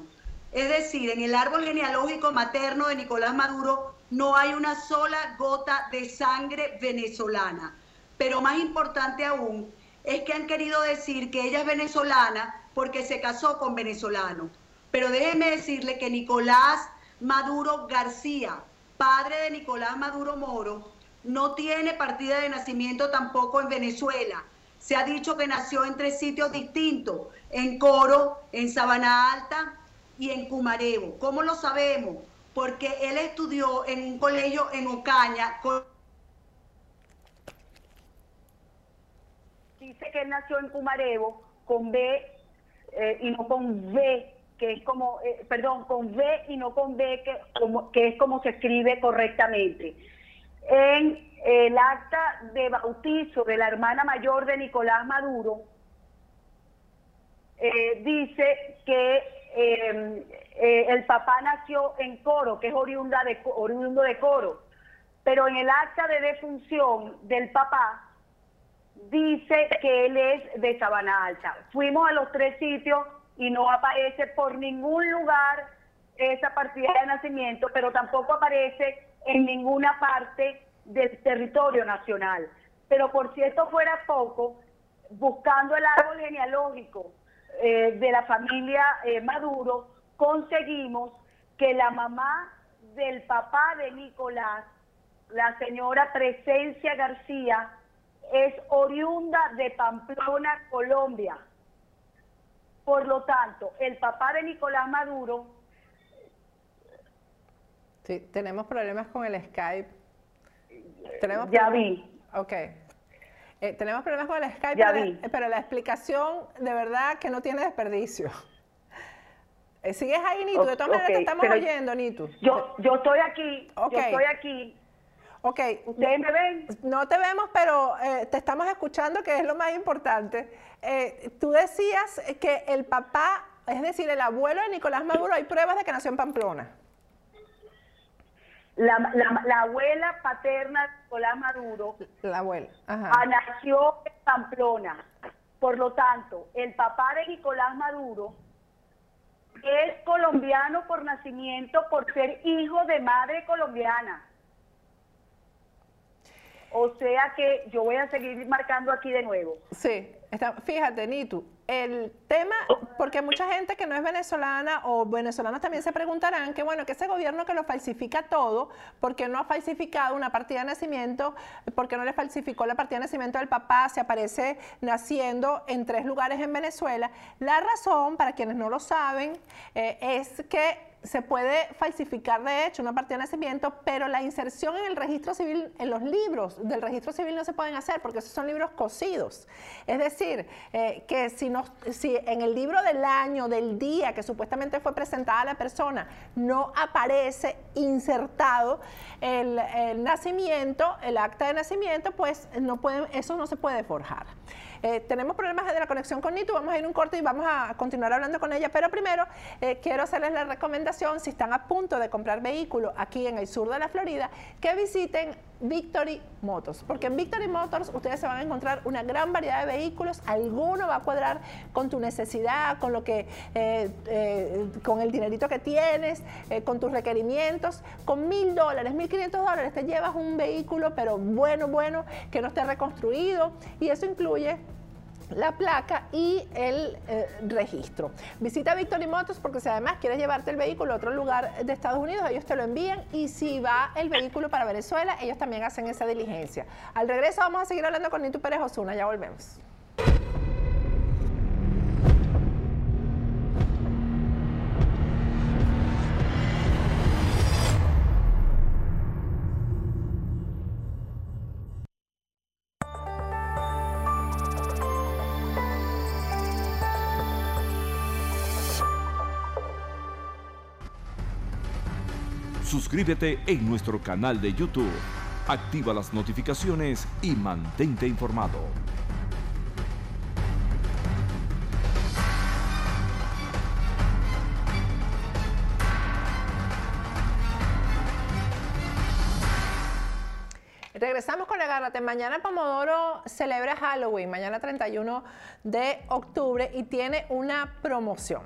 Es decir, en el árbol genealógico materno de Nicolás Maduro no hay una sola gota de sangre venezolana. Pero más importante aún es que han querido decir que ella es venezolana porque se casó con venezolanos. Pero déjeme decirle que Nicolás Maduro García, padre de Nicolás Maduro Moro, no tiene partida de nacimiento tampoco en Venezuela. Se ha dicho que nació en tres sitios distintos, en Coro, en Sabana Alta y en Cumarebo. ¿Cómo lo sabemos? Porque él estudió en un colegio en Ocaña. con- dice que él nació en Cumarebo con B eh, y no con V, que es como, eh, perdón, con V y no con B, que, como, que es como se escribe correctamente. En el acta de bautizo de la hermana mayor de Nicolás Maduro, eh, dice que eh, eh, el papá nació en Coro, que es oriunda de, oriundo de Coro, pero en el acta de defunción del papá dice que él es de Sabana Alta. Fuimos a los tres sitios y no aparece por ningún lugar esa partida de nacimiento, pero tampoco aparece en ninguna parte del territorio nacional. Pero por si esto fuera poco, buscando el árbol genealógico eh, de la familia eh, Maduro, conseguimos que la mamá del papá de Nicolás, la señora Presencia García, es oriunda de Pamplona, Colombia. Por lo tanto, el papá de Nicolás Maduro... Sí, tenemos problemas con el Skype. ¿Tenemos ya problemas? vi. Ok. Eh, tenemos problemas con el Skype, Ya pero, vi. pero la explicación de verdad que no tiene desperdicio. Eh, ¿Sigues ahí, Nitu? De todas maneras te estamos oyendo, Nitu. Yo, yo estoy aquí, Ok. yo estoy aquí. Ok, ¿Ustedes me ven? no te vemos, pero eh, te estamos escuchando, que es lo más importante. Eh, tú decías que el papá, es decir, el abuelo de Nicolás Maduro, hay pruebas de que nació en Pamplona. La, la- la abuela paterna de Nicolás Maduro La abuela. Ajá. ah, nació en Pamplona. Por lo tanto, el papá de Nicolás Maduro es colombiano por nacimiento, por ser hijo de madre colombiana. O sea que yo voy a seguir marcando aquí de nuevo. Sí, está- fíjate, Nitu, el tema, porque mucha gente que no es venezolana o venezolanos también se preguntarán que, bueno, que ese gobierno que lo falsifica todo, ¿por qué no ha falsificado una partida de nacimiento? ¿Por qué no le falsificó la partida de nacimiento del papá? Se aparece naciendo en tres lugares en Venezuela. La razón, para quienes no lo saben, eh, es que se puede falsificar de hecho una partida de nacimiento, pero la inserción en el registro civil, en los libros del registro civil no se pueden hacer porque esos son libros cosidos. Es decir, eh, que si, no, si en el libro del año, del día que supuestamente fue presentada la persona, no aparece insertado el, el nacimiento, el acta de nacimiento, pues no pueden, eso no se puede forjar. Eh, tenemos problemas de la conexión con Nitu, vamos a ir un corte y vamos a continuar hablando con ella, pero primero eh, quiero hacerles la recomendación, si están a punto de comprar vehículo aquí en el sur de la Florida, que visiten Victory Motors, porque en Victory Motors ustedes se van a encontrar una gran variedad de vehículos, alguno va a cuadrar con tu necesidad, con lo que, eh, eh, con el dinerito que tienes, eh, con tus requerimientos, con mil dólares, mil quinientos dólares te llevas un vehículo, pero bueno, bueno, que no esté reconstruido, y eso incluye la placa y el eh, registro. Visita Victory Motors porque si además quieres llevarte el vehículo a otro lugar de Estados Unidos, ellos te lo envían y si va el vehículo para Venezuela, ellos también hacen esa diligencia. Al regreso vamos a seguir hablando con Nitu Pérez Osuna, ya volvemos. Suscríbete en nuestro canal de YouTube, activa las notificaciones y mantente informado. Regresamos con Agárrate. Mañana Pomodoro celebra Halloween, mañana 31 de octubre, y tiene una promoción.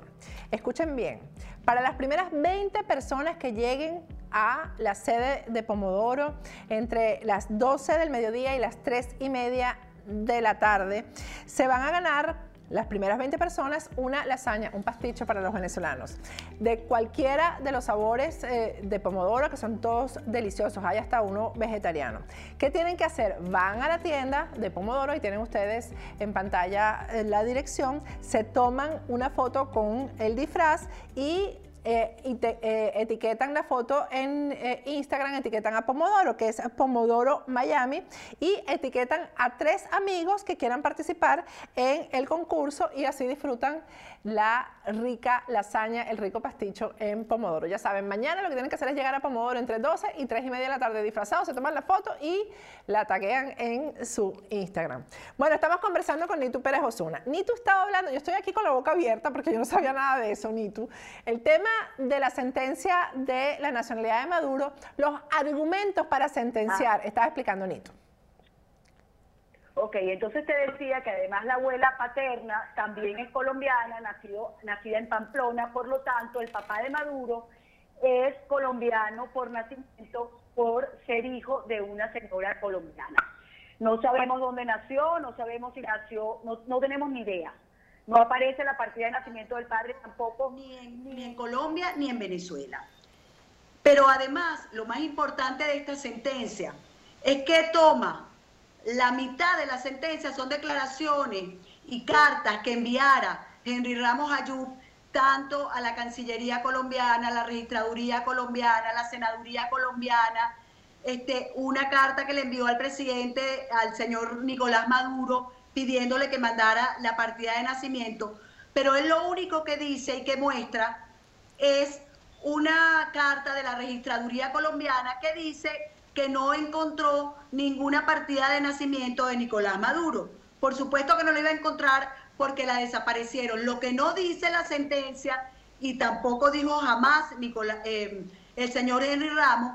Escuchen bien, para las primeras 20 personas que lleguen a la sede de Pomodoro entre las 12 del mediodía y las 3 y media de la tarde, se van a ganar las primeras 20 personas una lasaña, un pasticho para los venezolanos. De cualquiera de los sabores eh, de pomodoro, que son todos deliciosos, hay hasta uno vegetariano. ¿Qué tienen que hacer? Van a la tienda de pomodoro y tienen ustedes en pantalla eh, la dirección, se toman una foto con el disfraz y eh, y te, eh, etiquetan la foto en eh, Instagram, etiquetan a Pomodoro, que es Pomodoro Miami, y etiquetan a tres amigos que quieran participar en el concurso y así disfrutan la rica lasaña, el rico pasticho en Pomodoro. Ya saben, mañana lo que tienen que hacer es llegar a Pomodoro entre 12 y 3 y media de la tarde disfrazados, se toman la foto y la taguean en su Instagram. Bueno, estamos conversando con Nitu Pérez Osuna. Nitu estaba hablando, yo estoy aquí con la boca abierta porque yo no sabía nada de eso, Nitu. El tema de la sentencia de la nacionalidad de Maduro, los argumentos para sentenciar, estaba explicando Nitu. Ok, entonces te decía que además la abuela paterna también es colombiana, nacido, nacida en Pamplona, por lo tanto el papá de Maduro es colombiano por nacimiento, por ser hijo de una señora colombiana. No sabemos dónde nació, no sabemos si nació, no, no tenemos ni idea. no aparece la partida de nacimiento del padre tampoco. Ni en, ni en Colombia ni en Venezuela. Pero además, lo más importante de esta sentencia es que toma la mitad de la sentencia, son declaraciones y cartas que enviara Henry Ramos Ayub tanto a la Cancillería colombiana, a la Registraduría colombiana, a la Senaduría colombiana, este, una carta que le envió al presidente, al señor Nicolás Maduro, pidiéndole que mandara la partida de nacimiento. Pero él lo único que dice y que muestra es una carta de la Registraduría colombiana que dice que no encontró ninguna partida de nacimiento de Nicolás Maduro. Por supuesto que no lo iba a encontrar porque la desaparecieron. Lo que no dice la sentencia y tampoco dijo jamás eh, el señor Henry Ramos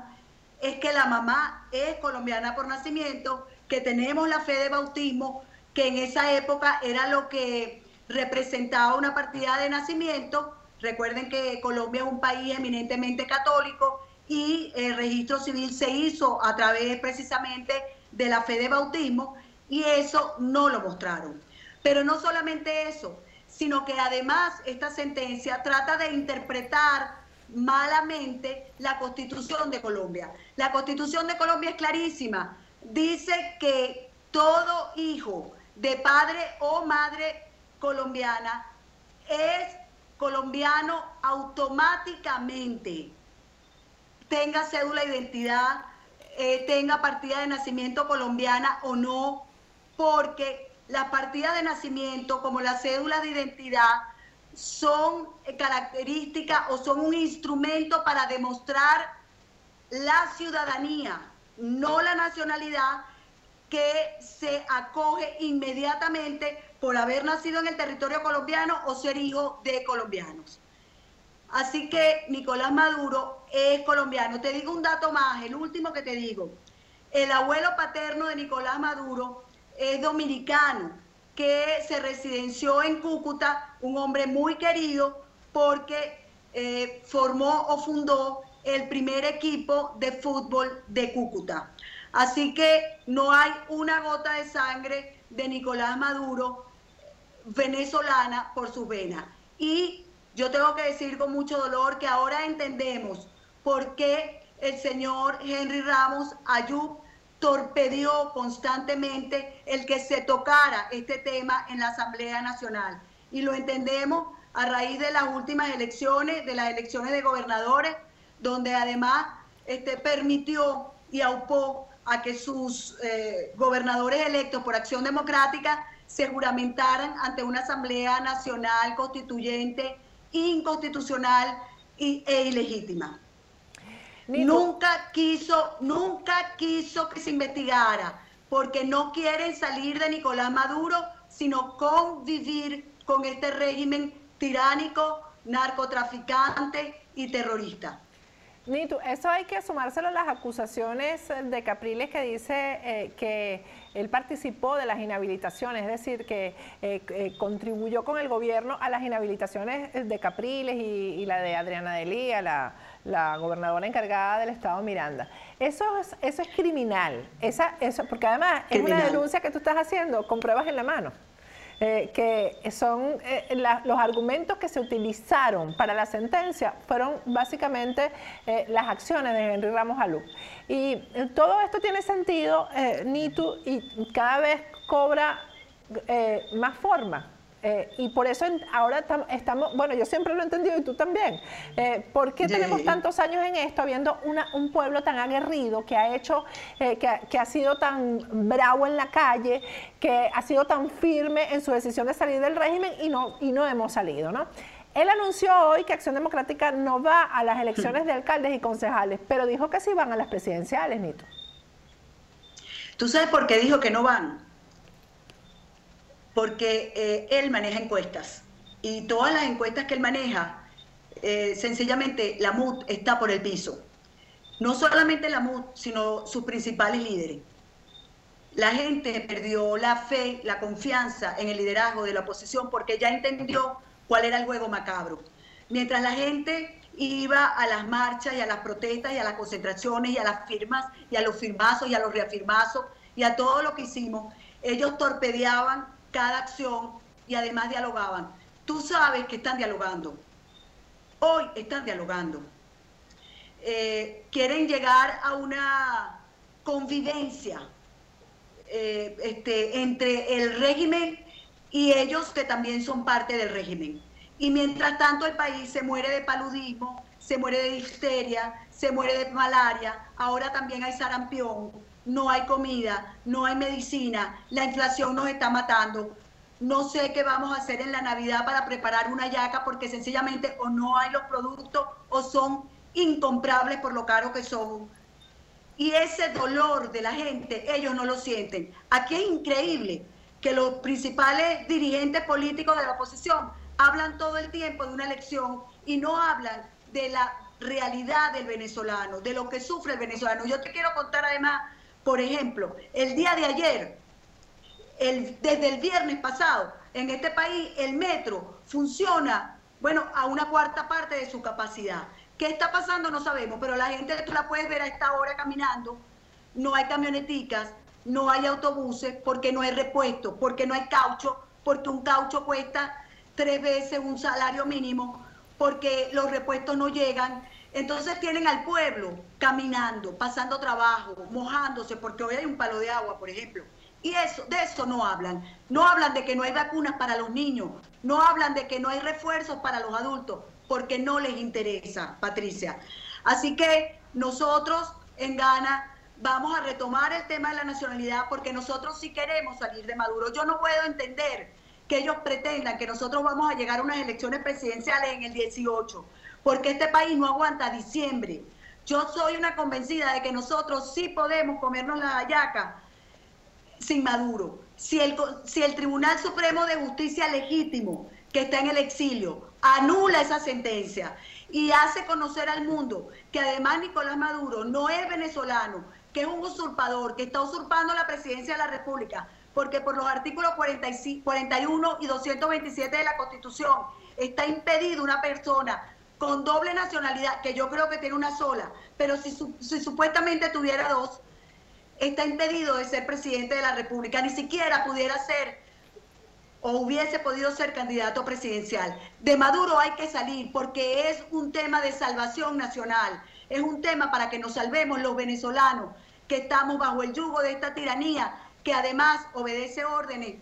es que la mamá es colombiana por nacimiento, que tenemos la fe de bautismo, que en esa época era lo que representaba una partida de nacimiento. Recuerden que Colombia es un país eminentemente católico y el registro civil se hizo a través precisamente de la fe de bautismo y eso no lo mostraron. Pero no solamente eso, sino que además esta sentencia trata de interpretar malamente la constitución de Colombia. La constitución de Colombia es clarísima. Dice que todo hijo de padre o madre colombiana es colombiano automáticamente, tenga cédula de identidad, eh, tenga partida de nacimiento colombiana o no, porque las partidas de nacimiento, como las cédulas de identidad, son características o son un instrumento para demostrar la ciudadanía, no la nacionalidad, que se acoge inmediatamente por haber nacido en el territorio colombiano o ser hijo de colombianos. Así que Nicolás Maduro es colombiano. Te digo un dato más, el último que te digo. El abuelo paterno de Nicolás Maduro es dominicano, que se residenció en Cúcuta, un hombre muy querido porque eh, formó o fundó el primer equipo de fútbol de Cúcuta. Así que no hay una gota de sangre de Nicolás Maduro venezolana por sus venas. Y yo tengo que decir con mucho dolor que ahora entendemos por qué el señor Henry Ramos Ayub torpedió constantemente el que se tocara este tema en la Asamblea Nacional. Y lo entendemos a raíz de las últimas elecciones, de las elecciones de gobernadores, donde además este, permitió y aupó a que sus eh, gobernadores electos por acción democrática se juramentaran ante una Asamblea Nacional constituyente inconstitucional e ilegítima nunca quiso, nunca quiso que se investigara, porque no quieren salir de Nicolás Maduro, sino convivir con este régimen tiránico, narcotraficante y terrorista. Nito, eso hay que sumárselo a las acusaciones de Capriles que dice eh, que él participó de las inhabilitaciones, es decir, que eh, eh, contribuyó con el gobierno a las inhabilitaciones de Capriles y, la de Adriana Delía, la, la, gobernadora encargada del Estado Miranda. Eso es, eso es criminal, esa, eso, porque además es una denuncia que tú estás haciendo con pruebas en la mano. Eh, que son eh, los argumentos que se utilizaron para la sentencia fueron básicamente eh, las acciones de Henry Ramos Alú. Y todo esto tiene sentido, Nitu, y cada vez cobra más forma. Eh, y por eso ahora estamos, bueno, yo siempre lo he entendido y tú también. Eh, ¿Por qué tenemos tantos años en esto, habiendo un pueblo tan aguerrido, que ha hecho, eh, que, ha sido tan bravo en la calle, que ha sido tan firme en su decisión de salir del régimen y no, y no hemos salido, ¿no? Él anunció hoy que Acción Democrática no va a las elecciones de alcaldes y concejales, pero dijo que sí van a las presidenciales, Nito. ¿Tú sabes por qué dijo que no van? Porque eh, él maneja encuestas y todas las encuestas que él maneja, eh, sencillamente la MUD está por el piso. No solamente la MUD, sino sus principales líderes. La gente perdió la fe, la confianza en el liderazgo de la oposición porque ya entendió cuál era el juego macabro. Mientras la gente iba a las marchas y a las protestas y a las concentraciones y a las firmas y a los firmazos y a los reafirmazos y a todo lo que hicimos, ellos torpedeaban cada acción y además dialogaban. Tú sabes que están dialogando. Hoy están dialogando. Eh, quieren llegar a una convivencia eh, este, entre el régimen y ellos que también son parte del régimen. Y mientras tanto el país se muere de paludismo, se muere de difteria, se muere de malaria, ahora también hay sarampión, no hay comida, no hay medicina, la inflación nos está matando. No sé qué vamos a hacer en la Navidad para preparar una yaca porque sencillamente o no hay los productos o son incomprables por lo caro que son. Y ese dolor de la gente, ellos no lo sienten. Aquí es increíble que los principales dirigentes políticos de la oposición hablan todo el tiempo de una elección y no hablan de la realidad del venezolano, de lo que sufre el venezolano. Yo te quiero contar además, por ejemplo, el día de ayer, el, desde el viernes pasado, en este país el metro funciona, bueno, a una cuarta parte de su capacidad. ¿Qué está pasando? No sabemos, pero la gente tú la puedes ver a esta hora caminando, no hay camioneticas, no hay autobuses, porque no hay repuesto, porque no hay caucho, porque un caucho cuesta tres veces un salario mínimo, porque los repuestos no llegan. Entonces tienen al pueblo caminando, pasando trabajo, mojándose, porque hoy hay un palo de agua, por ejemplo. Y eso, de eso no hablan. No hablan de que no hay vacunas para los niños, no hablan de que no hay refuerzos para los adultos, porque no les interesa, Patricia. Así que nosotros en Ghana vamos a retomar el tema de la nacionalidad porque nosotros sí queremos salir de Maduro. Yo no puedo entender que ellos pretendan que nosotros vamos a llegar a unas elecciones presidenciales en el 18, porque este país no aguanta diciembre. Yo soy una convencida de que nosotros sí podemos comernos la hallaca sin Maduro. Si el, si el Tribunal Supremo de Justicia legítimo, que está en el exilio, anula esa sentencia y hace conocer al mundo que además Nicolás Maduro no es venezolano, que es un usurpador, que está usurpando la presidencia de la República, porque por los artículos 41 y 227 de la Constitución está impedido una persona con doble nacionalidad, que yo creo que tiene una sola, pero si, supuestamente tuviera dos, está impedido de ser presidente de la República, ni siquiera pudiera ser o hubiese podido ser candidato presidencial. De Maduro hay que salir porque es un tema de salvación nacional, es un tema para que nos salvemos los venezolanos que estamos bajo el yugo de esta tiranía que además obedece órdenes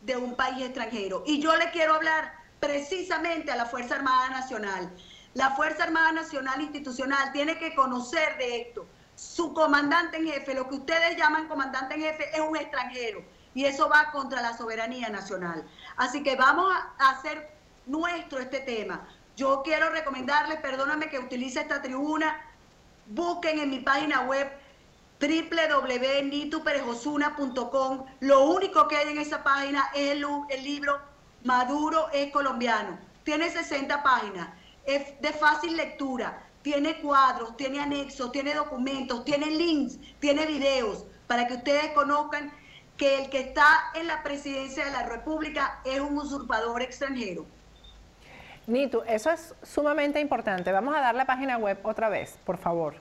de un país extranjero. Y yo le quiero hablar precisamente a la Fuerza Armada Nacional. La Fuerza Armada Nacional Institucional tiene que conocer de esto. Su comandante en jefe, lo que ustedes llaman comandante en jefe, es un extranjero. Y eso va contra la soberanía nacional. Así que vamos a hacer nuestro este tema. Yo quiero recomendarles, perdóname que utilice esta tribuna, busquen en mi página web www.nituperejosuna.com. Lo único que hay en esa página es el, el, libro Maduro es colombiano. Tiene 60 páginas, es de fácil lectura, tiene cuadros, tiene anexos, tiene documentos, tiene links, tiene videos, para que ustedes conozcan que el que está en la presidencia de la República es un usurpador extranjero. Nitu, eso es sumamente importante. Vamos a dar la página web otra vez, por favor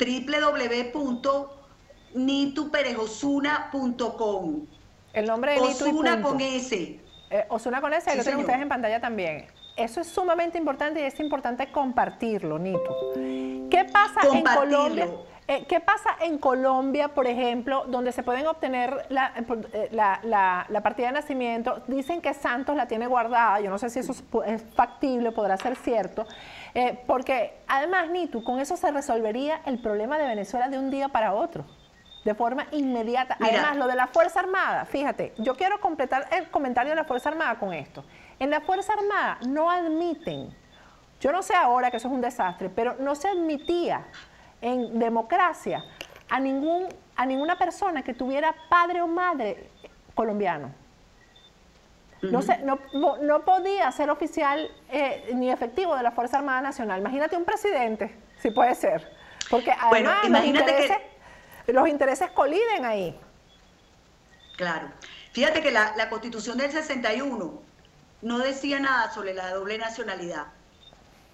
www.nituperejosuna.com. El nombre de Nitu Osuna con S. Eh, Osuna con S, lo tienen ustedes en pantalla también. Eso es sumamente importante y es importante compartirlo, Nitu. ¿Qué pasa en Colombia? Eh, ¿Qué pasa en Colombia, por ejemplo, donde se pueden obtener la, eh, la, la, partida de nacimiento? Dicen que Santos la tiene guardada, yo no sé si eso es factible, podrá ser cierto, eh, porque además, Nitu, con eso se resolvería el problema de Venezuela de un día para otro de forma inmediata. Además, lo de la Fuerza Armada, fíjate, yo quiero completar el comentario de la Fuerza Armada con esto. En la Fuerza Armada no admiten, yo no sé ahora que eso es un desastre, pero no se admitía en democracia a, ningún, a ninguna persona que tuviera padre o madre colombiano. No, no, no, podía ser oficial eh, ni efectivo de la Fuerza Armada Nacional. Imagínate un presidente, si puede ser. Porque además los, intereses, los intereses coliden ahí. Claro. Fíjate que la, constitución del 61 no decía nada sobre la doble nacionalidad.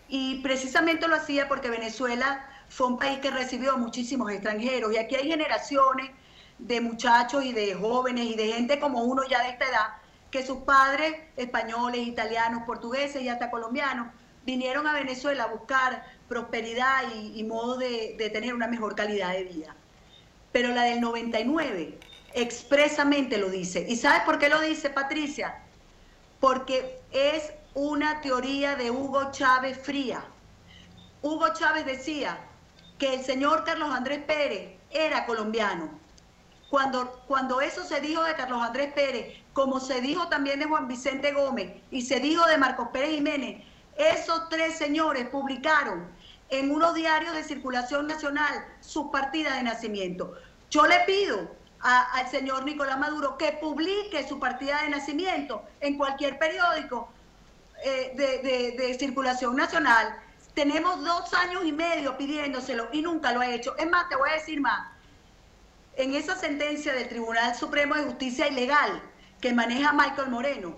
Y precisamente lo hacía porque Venezuela fue un país que recibió a muchísimos extranjeros y aquí hay generaciones de muchachos y de jóvenes y de gente como uno ya de esta edad que sus padres, españoles, italianos, portugueses y hasta colombianos, vinieron a Venezuela a buscar prosperidad y, modo de tener una mejor calidad de vida. Pero la del 99 expresamente lo dice. ¿Y sabes por qué lo dice, Patricia? Porque es una teoría de Hugo Chávez fría. Hugo Chávez decía que el señor Carlos Andrés Pérez era colombiano. Cuando, cuando eso se dijo de Carlos Andrés Pérez, como se dijo también de Juan Vicente Gómez y se dijo de Marcos Pérez Jiménez, esos tres señores publicaron en unos diarios de circulación nacional sus partidas de nacimiento. Yo le pido al señor Nicolás Maduro que publique su partida de nacimiento en cualquier periódico eh, de, circulación nacional. Tenemos dos años y medio pidiéndoselo y nunca lo ha hecho. Es más, te voy a decir más. En esa sentencia del Tribunal Supremo de Justicia Ilegal que maneja Michael Moreno,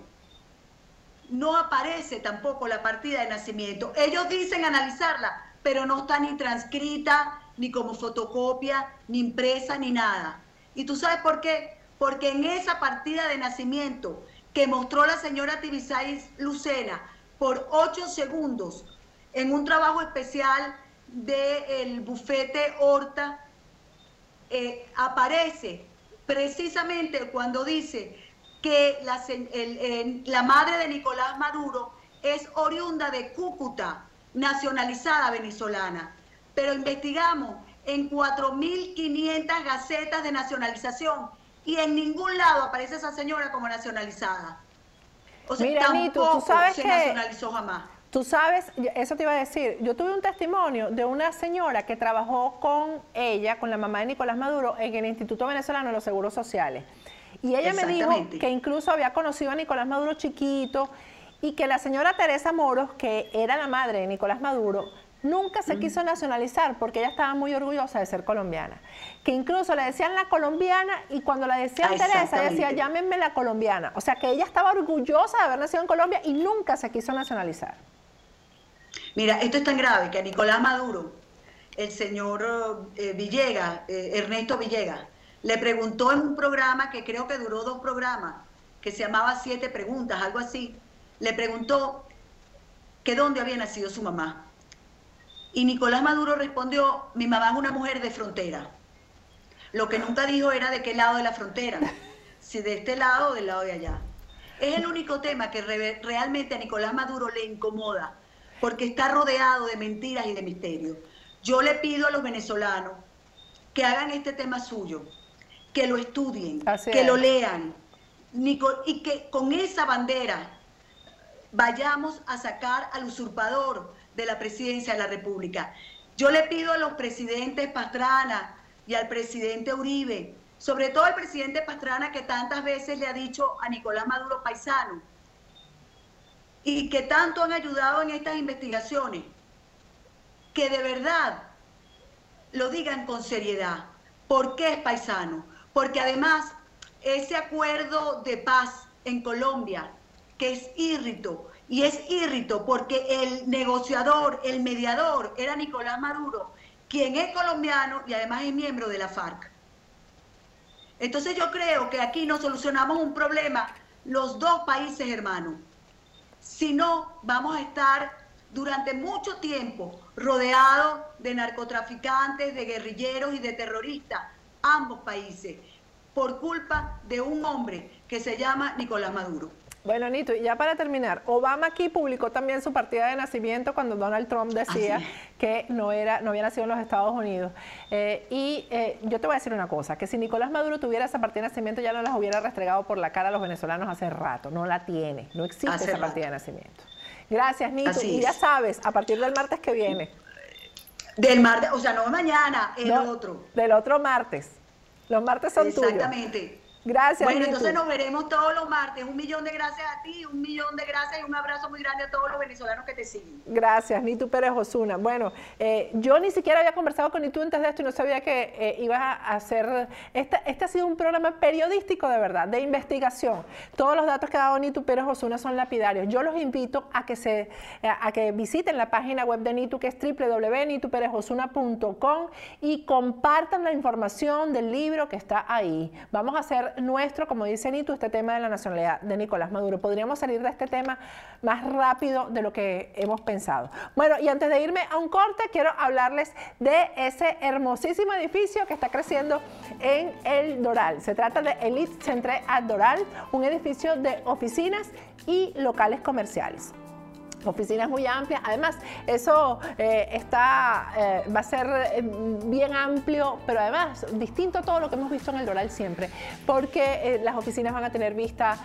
no aparece tampoco la partida de nacimiento. Ellos dicen analizarla, pero no está ni transcrita, ni como fotocopia, ni impresa, ni nada. ¿Y tú sabes por qué? Porque en esa partida de nacimiento que mostró la señora Tibisay Lucena por ocho segundos en un trabajo especial del bufete Horta, eh, aparece precisamente cuando dice que la, la madre de Nicolás Maduro es oriunda de Cúcuta, nacionalizada venezolana. Pero investigamos en 4.500 gacetas de nacionalización y en ningún lado aparece esa señora como nacionalizada. O sea, Mira, tampoco tú sabes se nacionalizó jamás. Tú sabes, eso te iba a decir, yo tuve un testimonio de una señora que trabajó con ella, con la mamá de Nicolás Maduro, en el Instituto Venezolano de los Seguros Sociales. Y ella me dijo que incluso había conocido a Nicolás Maduro chiquito y que la señora Teresa Moros, que era la madre de Nicolás Maduro, nunca se quiso nacionalizar porque ella estaba muy orgullosa de ser colombiana. Que incluso le decían la colombiana y cuando la decían Teresa, decía llámenme la colombiana. O sea que ella estaba orgullosa de haber nacido en Colombia y nunca se quiso nacionalizar. Mira, esto es tan grave que a Nicolás Maduro, el señor eh, Villegas, eh, Ernesto Villegas, le preguntó en un programa que creo que duró dos programas, que se llamaba Siete Preguntas, algo así, le preguntó que dónde había nacido su mamá. Y Nicolás Maduro respondió, mi mamá es una mujer de frontera. Lo que nunca dijo era de qué lado de la frontera, si de este lado o del lado de allá. Es el único tema que realmente a Nicolás Maduro le incomoda, porque está rodeado de mentiras y de misterios. Yo le pido a los venezolanos que hagan este tema suyo, que lo estudien, que lo lean, y que con esa bandera vayamos a sacar al usurpador de la presidencia de la República. Yo le pido a los presidentes Pastrana y al presidente Uribe, sobre todo al presidente Pastrana que tantas veces le ha dicho a Nicolás Maduro paisano y que tanto han ayudado en estas investigaciones, que de verdad lo digan con seriedad. ¿Por qué es paisano? Porque además ese acuerdo de paz en Colombia, que es írrito, y es írrito porque el negociador, el mediador, era Nicolás Maduro, quien es colombiano y además es miembro de la FARC. Entonces yo creo que aquí no solucionamos un problema los dos países hermanos. Si no, vamos a estar durante mucho tiempo rodeados de narcotraficantes, de guerrilleros y de terroristas, ambos países, por culpa de un hombre que se llama Nicolás Maduro. Bueno, Nito, y ya para terminar, Obama aquí publicó también su partida de nacimiento cuando Donald Trump decía que no, era, no había nacido en los Estados Unidos. Eh, y eh, yo te voy a decir una cosa, que si Nicolás Maduro tuviera esa partida de nacimiento ya no las hubiera restregado por la cara a los venezolanos hace rato, no la tiene, no existe esa partida de nacimiento. Gracias, Nito. y ya sabes, a partir del martes que viene. Del martes, o sea, no mañana, el otro. Del otro martes. Los martes son tuyos. Exactamente. Gracias. Bueno, entonces nos veremos todos los martes. Un millón de gracias a ti, un millón de gracias y un abrazo muy grande a todos los venezolanos que te siguen. Gracias, Nitu Pérez Osuna. Bueno, eh, yo ni siquiera había conversado con Nitu antes de esto y no sabía que eh, ibas a hacer. Este, este ha sido un programa periodístico de verdad, de investigación. Todos los datos que ha dado Nitu Pérez Osuna son lapidarios. Yo los invito a que, se, a que visiten la página web de Nitu, que es www.nituperezosuna.com y compartan la información del libro que está ahí. Vamos a hacer nuestro, como dice Nito, este tema de la nacionalidad de Nicolás Maduro. Podríamos salir de este tema más rápido de lo que hemos pensado. Bueno, y antes de irme a un corte, quiero hablarles de ese hermosísimo edificio que está creciendo en El Doral. Se trata de Elite Centre at Doral, un edificio de oficinas y locales comerciales oficinas muy amplias. Además, eso eh, está, eh, va a ser eh, bien amplio, pero además distinto a todo lo que hemos visto en el Doral siempre, porque las oficinas van a tener vista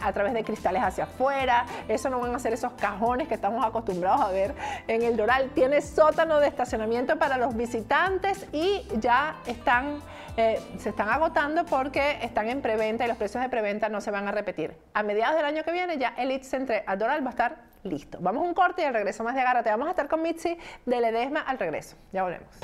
a través de cristales hacia afuera, eso no van a ser esos cajones que estamos acostumbrados a ver en el Doral. Tiene sótano de estacionamiento para los visitantes y ya están, se están agotando porque están en preventa y los precios de preventa no se van a repetir. A mediados del año que viene ya Elite Centre al Doral va a estar Listo. Vamos a un corte y al regreso más de Agárrate. Vamos a estar con Mitzi de Ledesma al regreso. Ya volvemos.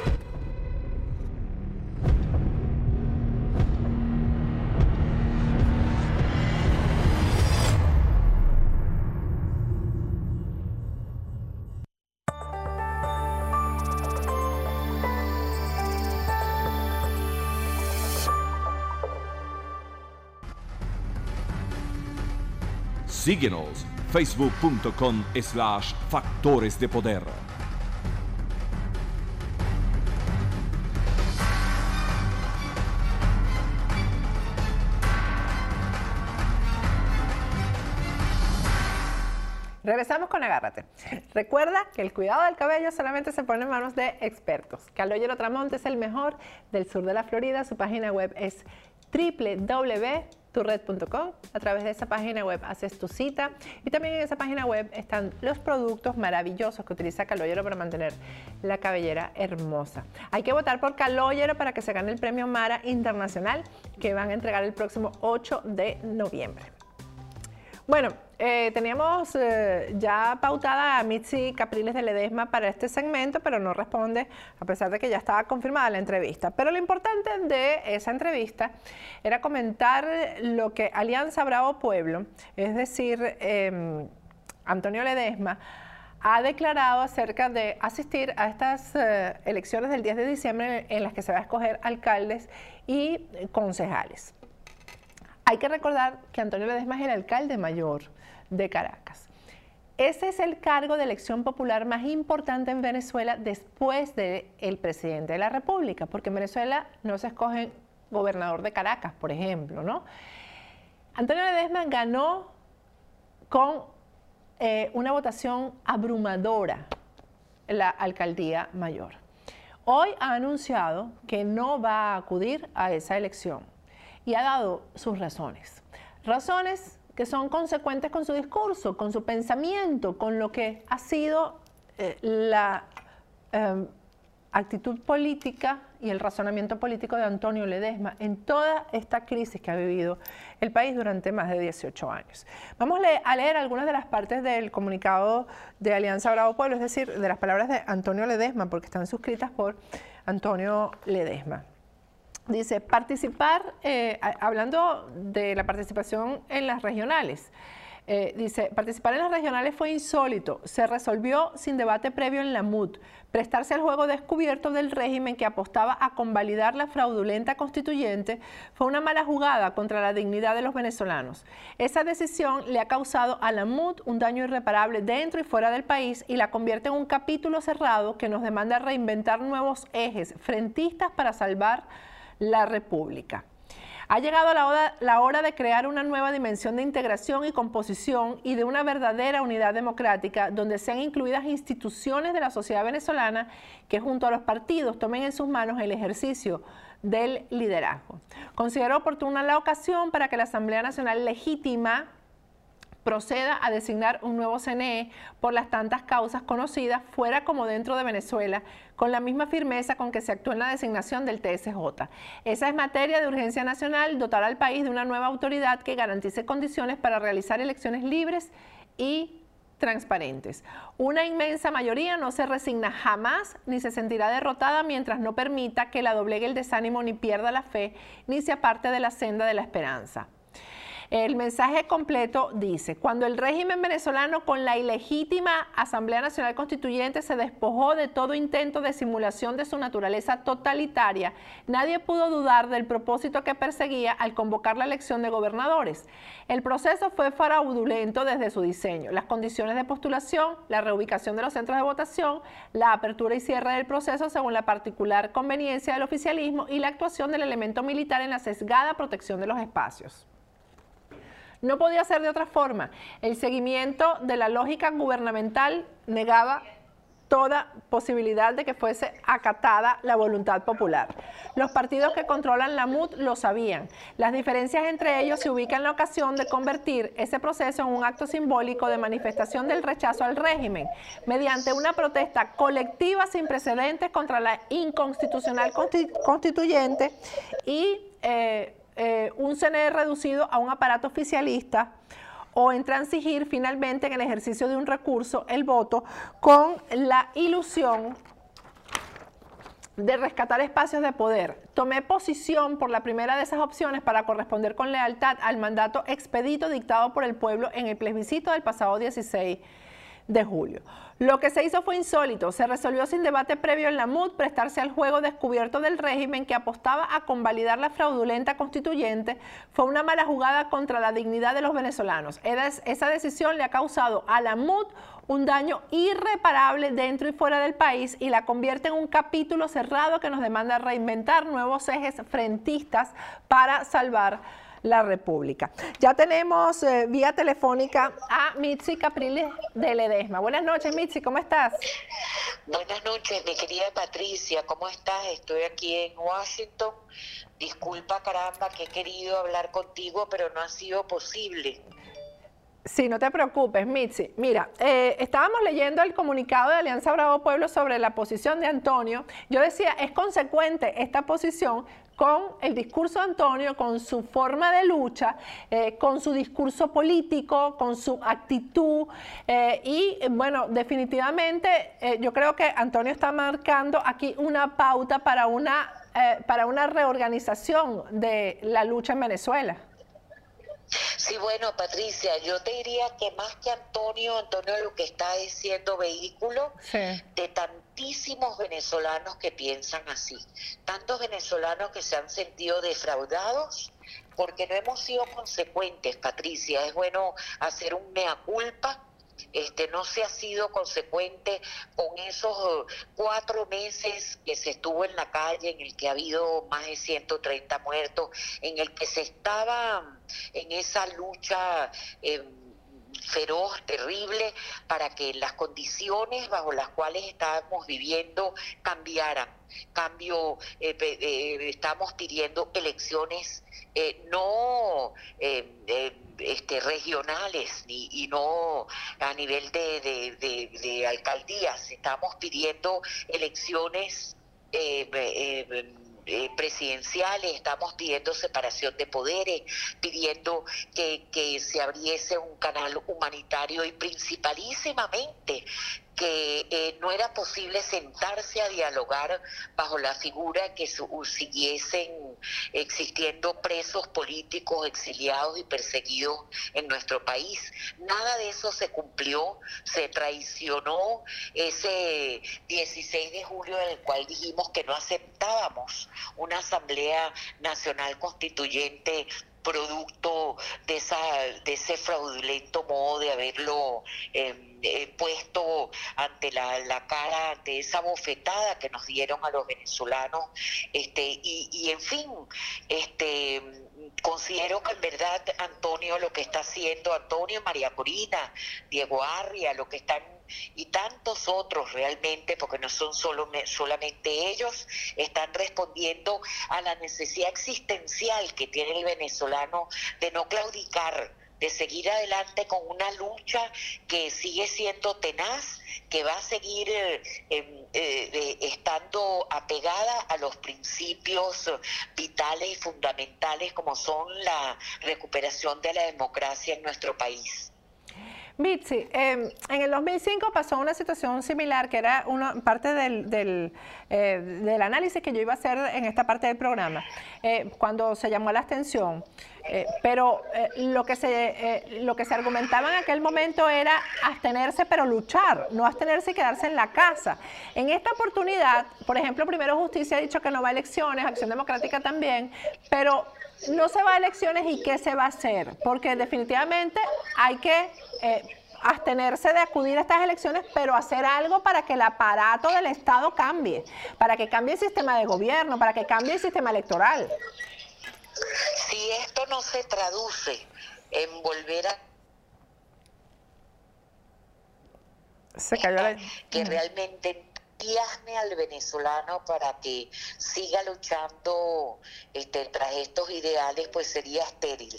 facebook.com slash factores de poder. Regresamos con Agárrate. Recuerda que el cuidado del cabello solamente se pone en manos de expertos. Caloyero Tramonte es el mejor del sur de la Florida. Su página web es www turred.com. A través de esa página web haces tu cita y también en esa página web están los productos maravillosos que utiliza Caloyero para mantener la cabellera hermosa. Hay que votar por Caloyero para que se gane el premio Mara Internacional que van a entregar el próximo 8 de noviembre. Bueno, eh, teníamos eh, ya pautada a Mitzi Capriles de Ledesma para este segmento, pero no responde, a pesar de que ya estaba confirmada la entrevista. Pero lo importante de esa entrevista era comentar lo que Alianza Bravo Pueblo, es decir, em, Antonio Ledesma, ha declarado acerca de asistir a estas eh, elecciones del 10 de diciembre en las que se va a escoger alcaldes y concejales. Hay que recordar que Antonio Ledesma es el alcalde mayor de Caracas. Ese es el cargo de elección popular más importante en Venezuela después del presidente de la República, porque en Venezuela no se escoge gobernador de Caracas, por ejemplo, ¿no? Antonio Ledesma ganó con eh, una votación abrumadora la alcaldía mayor. Hoy ha anunciado que no va a acudir a esa elección y ha dado sus razones. Razones que son consecuentes con su discurso, con su pensamiento, con lo que ha sido eh, la em, actitud política y el razonamiento político de Antonio Ledesma en toda esta crisis que ha vivido el país durante más de 18 años. Vamos a leer algunas de las partes del comunicado de Alianza Bravo Pueblo, es decir, de las palabras de Antonio Ledesma, porque están suscritas por Antonio Ledesma. Dice, participar, eh, hablando de la participación en las regionales, eh, dice, participar en las regionales fue insólito, se resolvió sin debate previo en la MUD, prestarse al juego descubierto del régimen que apostaba a convalidar la fraudulenta constituyente fue una mala jugada contra la dignidad de los venezolanos. Esa decisión le ha causado a la MUD un daño irreparable dentro y fuera del país y la convierte en un capítulo cerrado que nos demanda reinventar nuevos ejes frentistas para salvar la República. Ha llegado la hora, de crear una nueva dimensión de integración y composición y de una verdadera unidad democrática donde sean incluidas instituciones de la sociedad venezolana que junto a los partidos tomen en sus manos el ejercicio del liderazgo. Considero oportuna la ocasión para que la Asamblea Nacional legítima proceda a designar un nuevo CNE por las tantas causas conocidas fuera como dentro de Venezuela, con la misma firmeza con que se actúa en la designación del TSJ. Esa es materia de urgencia nacional, dotar al país de una nueva autoridad que garantice condiciones para realizar elecciones libres y transparentes. Una inmensa mayoría no se resigna jamás ni se sentirá derrotada mientras no permita que la doblegue el desánimo ni pierda la fe ni se aparte de la senda de la esperanza. El mensaje completo dice, cuando el régimen venezolano con la ilegítima Asamblea Nacional Constituyente se despojó de todo intento de simulación de su naturaleza totalitaria, nadie pudo dudar del propósito que perseguía al convocar la elección de gobernadores. El proceso fue fraudulento desde su diseño. Las condiciones de postulación, la reubicación de los centros de votación, la apertura y cierre del proceso según la particular conveniencia del oficialismo y la actuación del elemento militar en la sesgada protección de los espacios. No podía ser de otra forma. El seguimiento de la lógica gubernamental negaba toda posibilidad de que fuese acatada la voluntad popular. Los partidos que controlan la MUD lo sabían. Las diferencias entre ellos se ubican en la ocasión de convertir ese proceso en un acto simbólico de manifestación del rechazo al régimen, mediante una protesta colectiva sin precedentes contra la inconstitucional constituyente y eh, eh, un CNE reducido a un aparato oficialista o en transigir finalmente en el ejercicio de un recurso, el voto, con la ilusión de rescatar espacios de poder. Tomé posición por la primera de esas opciones para corresponder con lealtad al mandato expedito dictado por el pueblo en el plebiscito del pasado 16 de julio. Lo que se hizo fue insólito. Se resolvió sin debate previo en la MUD prestarse al juego descubierto del régimen que apostaba a convalidar la fraudulenta constituyente. Fue una mala jugada contra la dignidad de los venezolanos. Esa decisión le ha causado a la MUD un daño irreparable dentro y fuera del país y la convierte en un capítulo cerrado que nos demanda reinventar nuevos ejes frentistas para salvar la República. Ya tenemos eh, vía telefónica a Mitzi Capriles de Ledesma. Buenas noches, Mitzi, ¿cómo estás? Buenas noches, mi querida Patricia, ¿cómo estás? Estoy aquí en Washington. Disculpa, caramba, que he querido hablar contigo, pero no ha sido posible. Sí, no te preocupes, Mitzi. Mira, eh, estábamos leyendo el comunicado de Alianza Bravo Pueblo sobre la posición de Antonio. Yo decía, es consecuente esta posición con el discurso de Antonio, con su forma de lucha, eh, con su discurso político, con su actitud. Eh, y bueno, definitivamente yo creo que Antonio está marcando aquí una pauta para una, para una reorganización de la lucha en Venezuela. Sí, bueno, Patricia, yo te diría que más que Antonio, Antonio lo que está diciendo vehículo de tantísimos venezolanos que piensan así, tantos venezolanos que se han sentido defraudados porque no hemos sido consecuentes, Patricia. Es bueno hacer un mea culpa este, no se ha sido consecuente con esos cuatro meses que se estuvo en la calle, en el que ha habido más de 130 muertos, en el que se estaba en esa lucha. Eh, feroz, terrible, para que las condiciones bajo las cuales estábamos viviendo cambiaran. Cambio, eh, eh, estamos pidiendo elecciones no este, regionales y, no a nivel de, alcaldías. Estamos pidiendo elecciones eh, eh, eh, presidenciales, estamos pidiendo separación de poderes, pidiendo que, que se abriese un canal humanitario y principalísimamente que eh, no era posible sentarse a dialogar bajo la figura que siguiesen existiendo presos políticos exiliados y perseguidos en nuestro país. Nada de eso se cumplió, se traicionó ese 16 de julio en el cual dijimos que no aceptábamos una Asamblea Nacional Constituyente producto de, esa, de ese fraudulento modo de haberlo em, eh, puesto ante la, la, cara, ante esa bofetada que nos dieron a los venezolanos. Este, y, y en fin, este considero que en verdad Antonio lo que está haciendo, Antonio, María Corina, Diego Arria, lo que están y tantos otros realmente, porque no son solo, solamente ellos, están respondiendo a la necesidad existencial que tiene el venezolano de no claudicar, de seguir adelante con una lucha que sigue siendo tenaz, que va a seguir eh, em, eh, estando apegada a los principios vitales y fundamentales como son la recuperación de la democracia en nuestro país. Mitzi, em, en el 2005 pasó una situación similar, que era una parte del, del, eh, del, análisis que yo iba a hacer en esta parte del programa, eh, cuando se llamó a la abstención. Eh, pero lo, que se, lo que se argumentaba en aquel momento era abstenerse pero luchar, no abstenerse y quedarse en la casa. En esta oportunidad, por ejemplo, Primero Justicia ha dicho que no va a elecciones, Acción Democrática también, pero no se va a elecciones y qué se va a hacer, porque definitivamente hay que eh, abstenerse de acudir a estas elecciones, pero hacer algo para que el aparato del Estado cambie, para que cambie el sistema de gobierno, para que cambie el sistema electoral. Si esto no se traduce en volver a se cayó la... que realmente entusiasme al venezolano para que siga luchando este, tras estos ideales, pues sería estéril.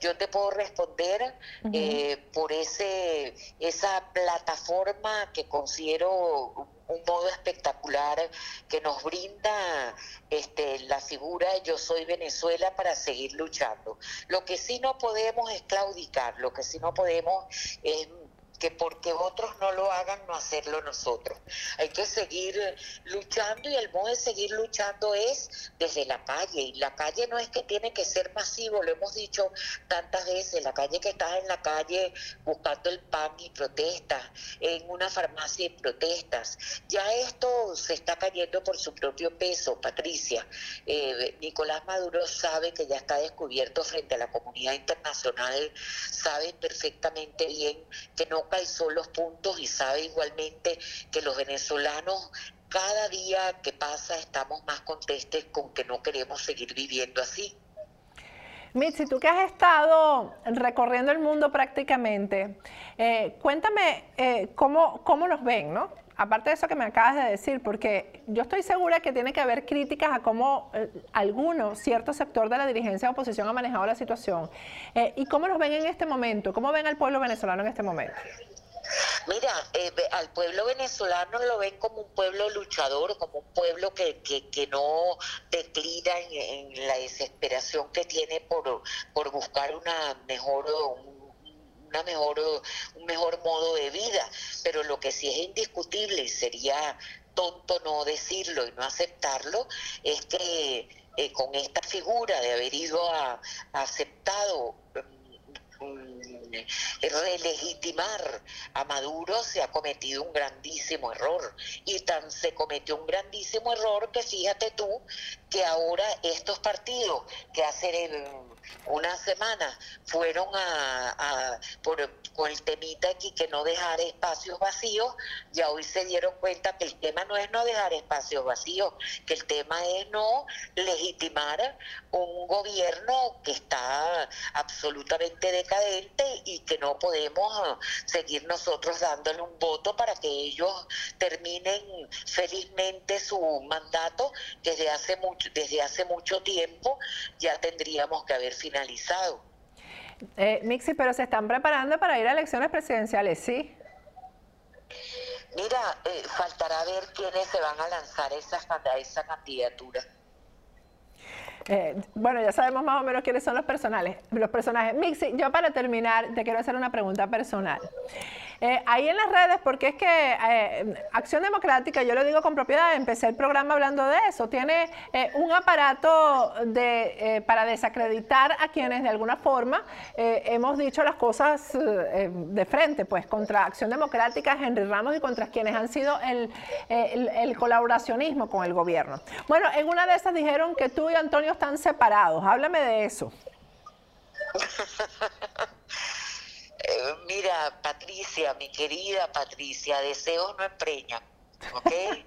Yo te puedo responder eh, por ese esa plataforma que considero un modo espectacular que nos brinda este, la figura de Yo Soy Venezuela para seguir luchando. Lo que sí no podemos es claudicar, lo que sí no podemos es que porque otros no lo hagan, no hacerlo nosotros. Hay que seguir luchando y el modo de seguir luchando es desde la calle. Y la calle no es que tiene que ser masivo, lo hemos dicho tantas veces, la calle que estás en la calle buscando el pan y protestas, en una farmacia y protestas. Ya esto se está cayendo por su propio peso, Patricia. Eh, Nicolás Maduro sabe que ya está descubierto frente a la comunidad internacional, sabe perfectamente bien que no calzó los puntos y sabe igualmente que los venezolanos cada día que pasa estamos más contestes con que no queremos seguir viviendo así. Mitzi, tú que has estado recorriendo el mundo prácticamente, eh, cuéntame eh, cómo, cómo nos ven, ¿no? Aparte de eso que me acabas de decir, porque yo estoy segura que tiene que haber críticas a cómo eh, alguno, cierto sector de la dirigencia de oposición ha manejado la situación. Eh, ¿Y cómo los ven en este momento? ¿Cómo ven al pueblo venezolano en este momento? Mira, eh, al pueblo venezolano lo ven como un pueblo luchador, como un pueblo que, que, no declina en, la desesperación que tiene por, por buscar una mejor, mejor, un mejor modo de vida. Pero lo que sí es indiscutible y sería tonto no decirlo y no aceptarlo es que eh, con esta figura de haber ido a, aceptado relegitimar a Maduro se ha cometido un grandísimo error. Y tan se cometió un grandísimo error que fíjate tú que ahora estos partidos que hace una semana fueron a, por, con el temita aquí que no dejar espacios vacíos, ya hoy se dieron cuenta que el tema no es no dejar espacios vacíos, que el tema es no legitimar un gobierno que está absolutamente decadente y que no podemos seguir nosotros dándole un voto para que ellos terminen felizmente su mandato desde hace mucho, desde hace mucho tiempo ya tendríamos que haber finalizado. Eh, Mixi, pero se están preparando para ir a elecciones presidenciales, ¿sí? Mira, eh, faltará ver quiénes se van a lanzar esas, a esa candidatura. Eh, bueno, ya sabemos más o menos quiénes son los personajes. Los personajes. Mixi, yo para terminar te quiero hacer una pregunta personal. Eh, ahí en las redes, porque es que eh, Acción Democrática, yo lo digo con propiedad, empecé el programa hablando de eso, tiene un aparato de, para desacreditar a quienes de alguna forma hemos dicho las cosas de frente, pues contra Acción Democrática, Henry Ramos y contra quienes han sido el, el colaboracionismo con el gobierno. Bueno, en una de esas dijeron que tú y Antonio están separados. Háblame de eso. Eh, mira, Patricia, mi querida Patricia, deseos no empreñan, ¿ok?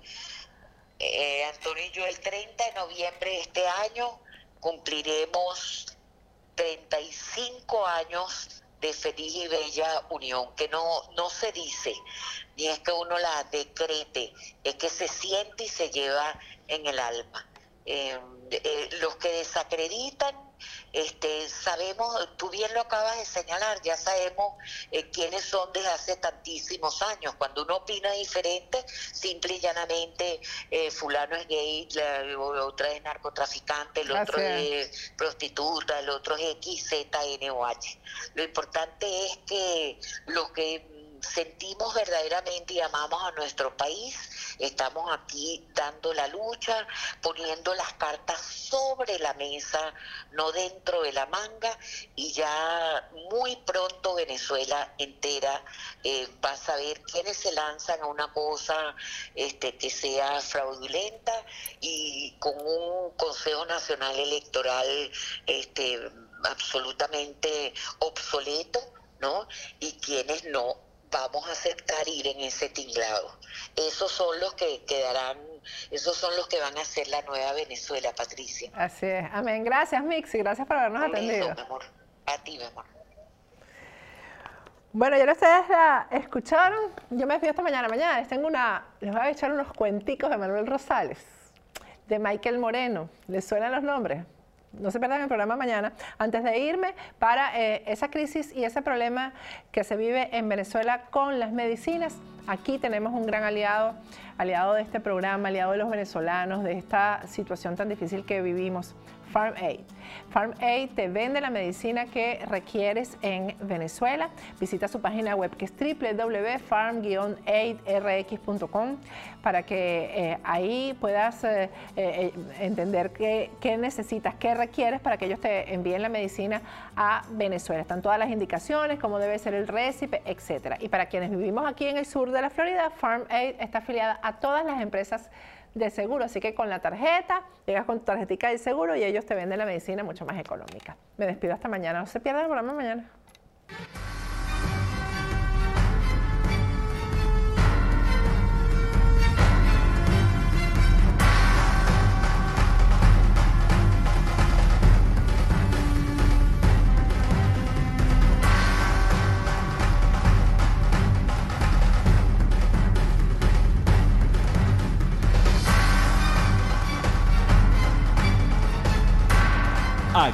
Eh, Antonio y yo el 30 de noviembre de este año cumpliremos 35 años de feliz y bella unión, que no, no se dice, ni es que uno la decrete, es que se siente y se lleva en el alma. Eh, los que desacreditan este, sabemos, tú bien lo acabas de señalar, ya sabemos eh, quiénes son desde hace tantísimos años. Cuando uno opina diferente, simple y llanamente, eh, fulano es gay, la otra es narcotraficante, el otro es prostituta, el otro es X, Z, N o H. Lo importante es que lo que sentimos verdaderamente y amamos a nuestro país, estamos aquí dando la lucha, poniendo las cartas sobre la mesa, no dentro de la manga, y ya muy pronto Venezuela entera eh, va a saber quiénes se lanzan a una cosa este, que sea fraudulenta y con un Consejo Nacional Electoral este, absolutamente obsoleto, ¿no? Y quienes no vamos a aceptar ir en ese tinglado. Esos son los que quedarán, esos son los que van a ser la nueva Venezuela, Patricia. Así es. Amén. Gracias, Mixi. Gracias por habernos atendido. mi amor. A ti, mi amor. Bueno, ya ustedes la escucharon. Yo me despido esta mañana. Mañana les tengo una, les voy a echar unos cuenticos de Manuel Rosales, de Michael Moreno. ¿Les suenan los nombres? No se pierdan el programa mañana, antes de irme para eh, esa crisis y ese problema que se vive en Venezuela con las medicinas. Aquí tenemos un gran aliado, aliado de este programa, aliado de los venezolanos, de esta situación tan difícil que vivimos. Farm Aid. Farm Aid te vende la medicina que requieres en Venezuela. Visita su página web que es www.farm-aidrx.com para que eh, ahí puedas eh, eh, entender qué, necesitas, qué requieres para que ellos te envíen la medicina a Venezuela. Están todas las indicaciones, cómo debe ser el récipe, etcétera. Y para quienes vivimos aquí en el sur de la Florida, Farm Aid está afiliada a todas las empresas de seguro. Así que con la tarjeta, llegas con tu tarjetita de seguro y ellos te venden la medicina mucho más económica. Me despido hasta mañana. No se pierdan el programa mañana.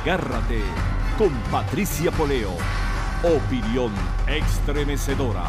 Agárrate con Patricia Poleo. Opinión estremecedora.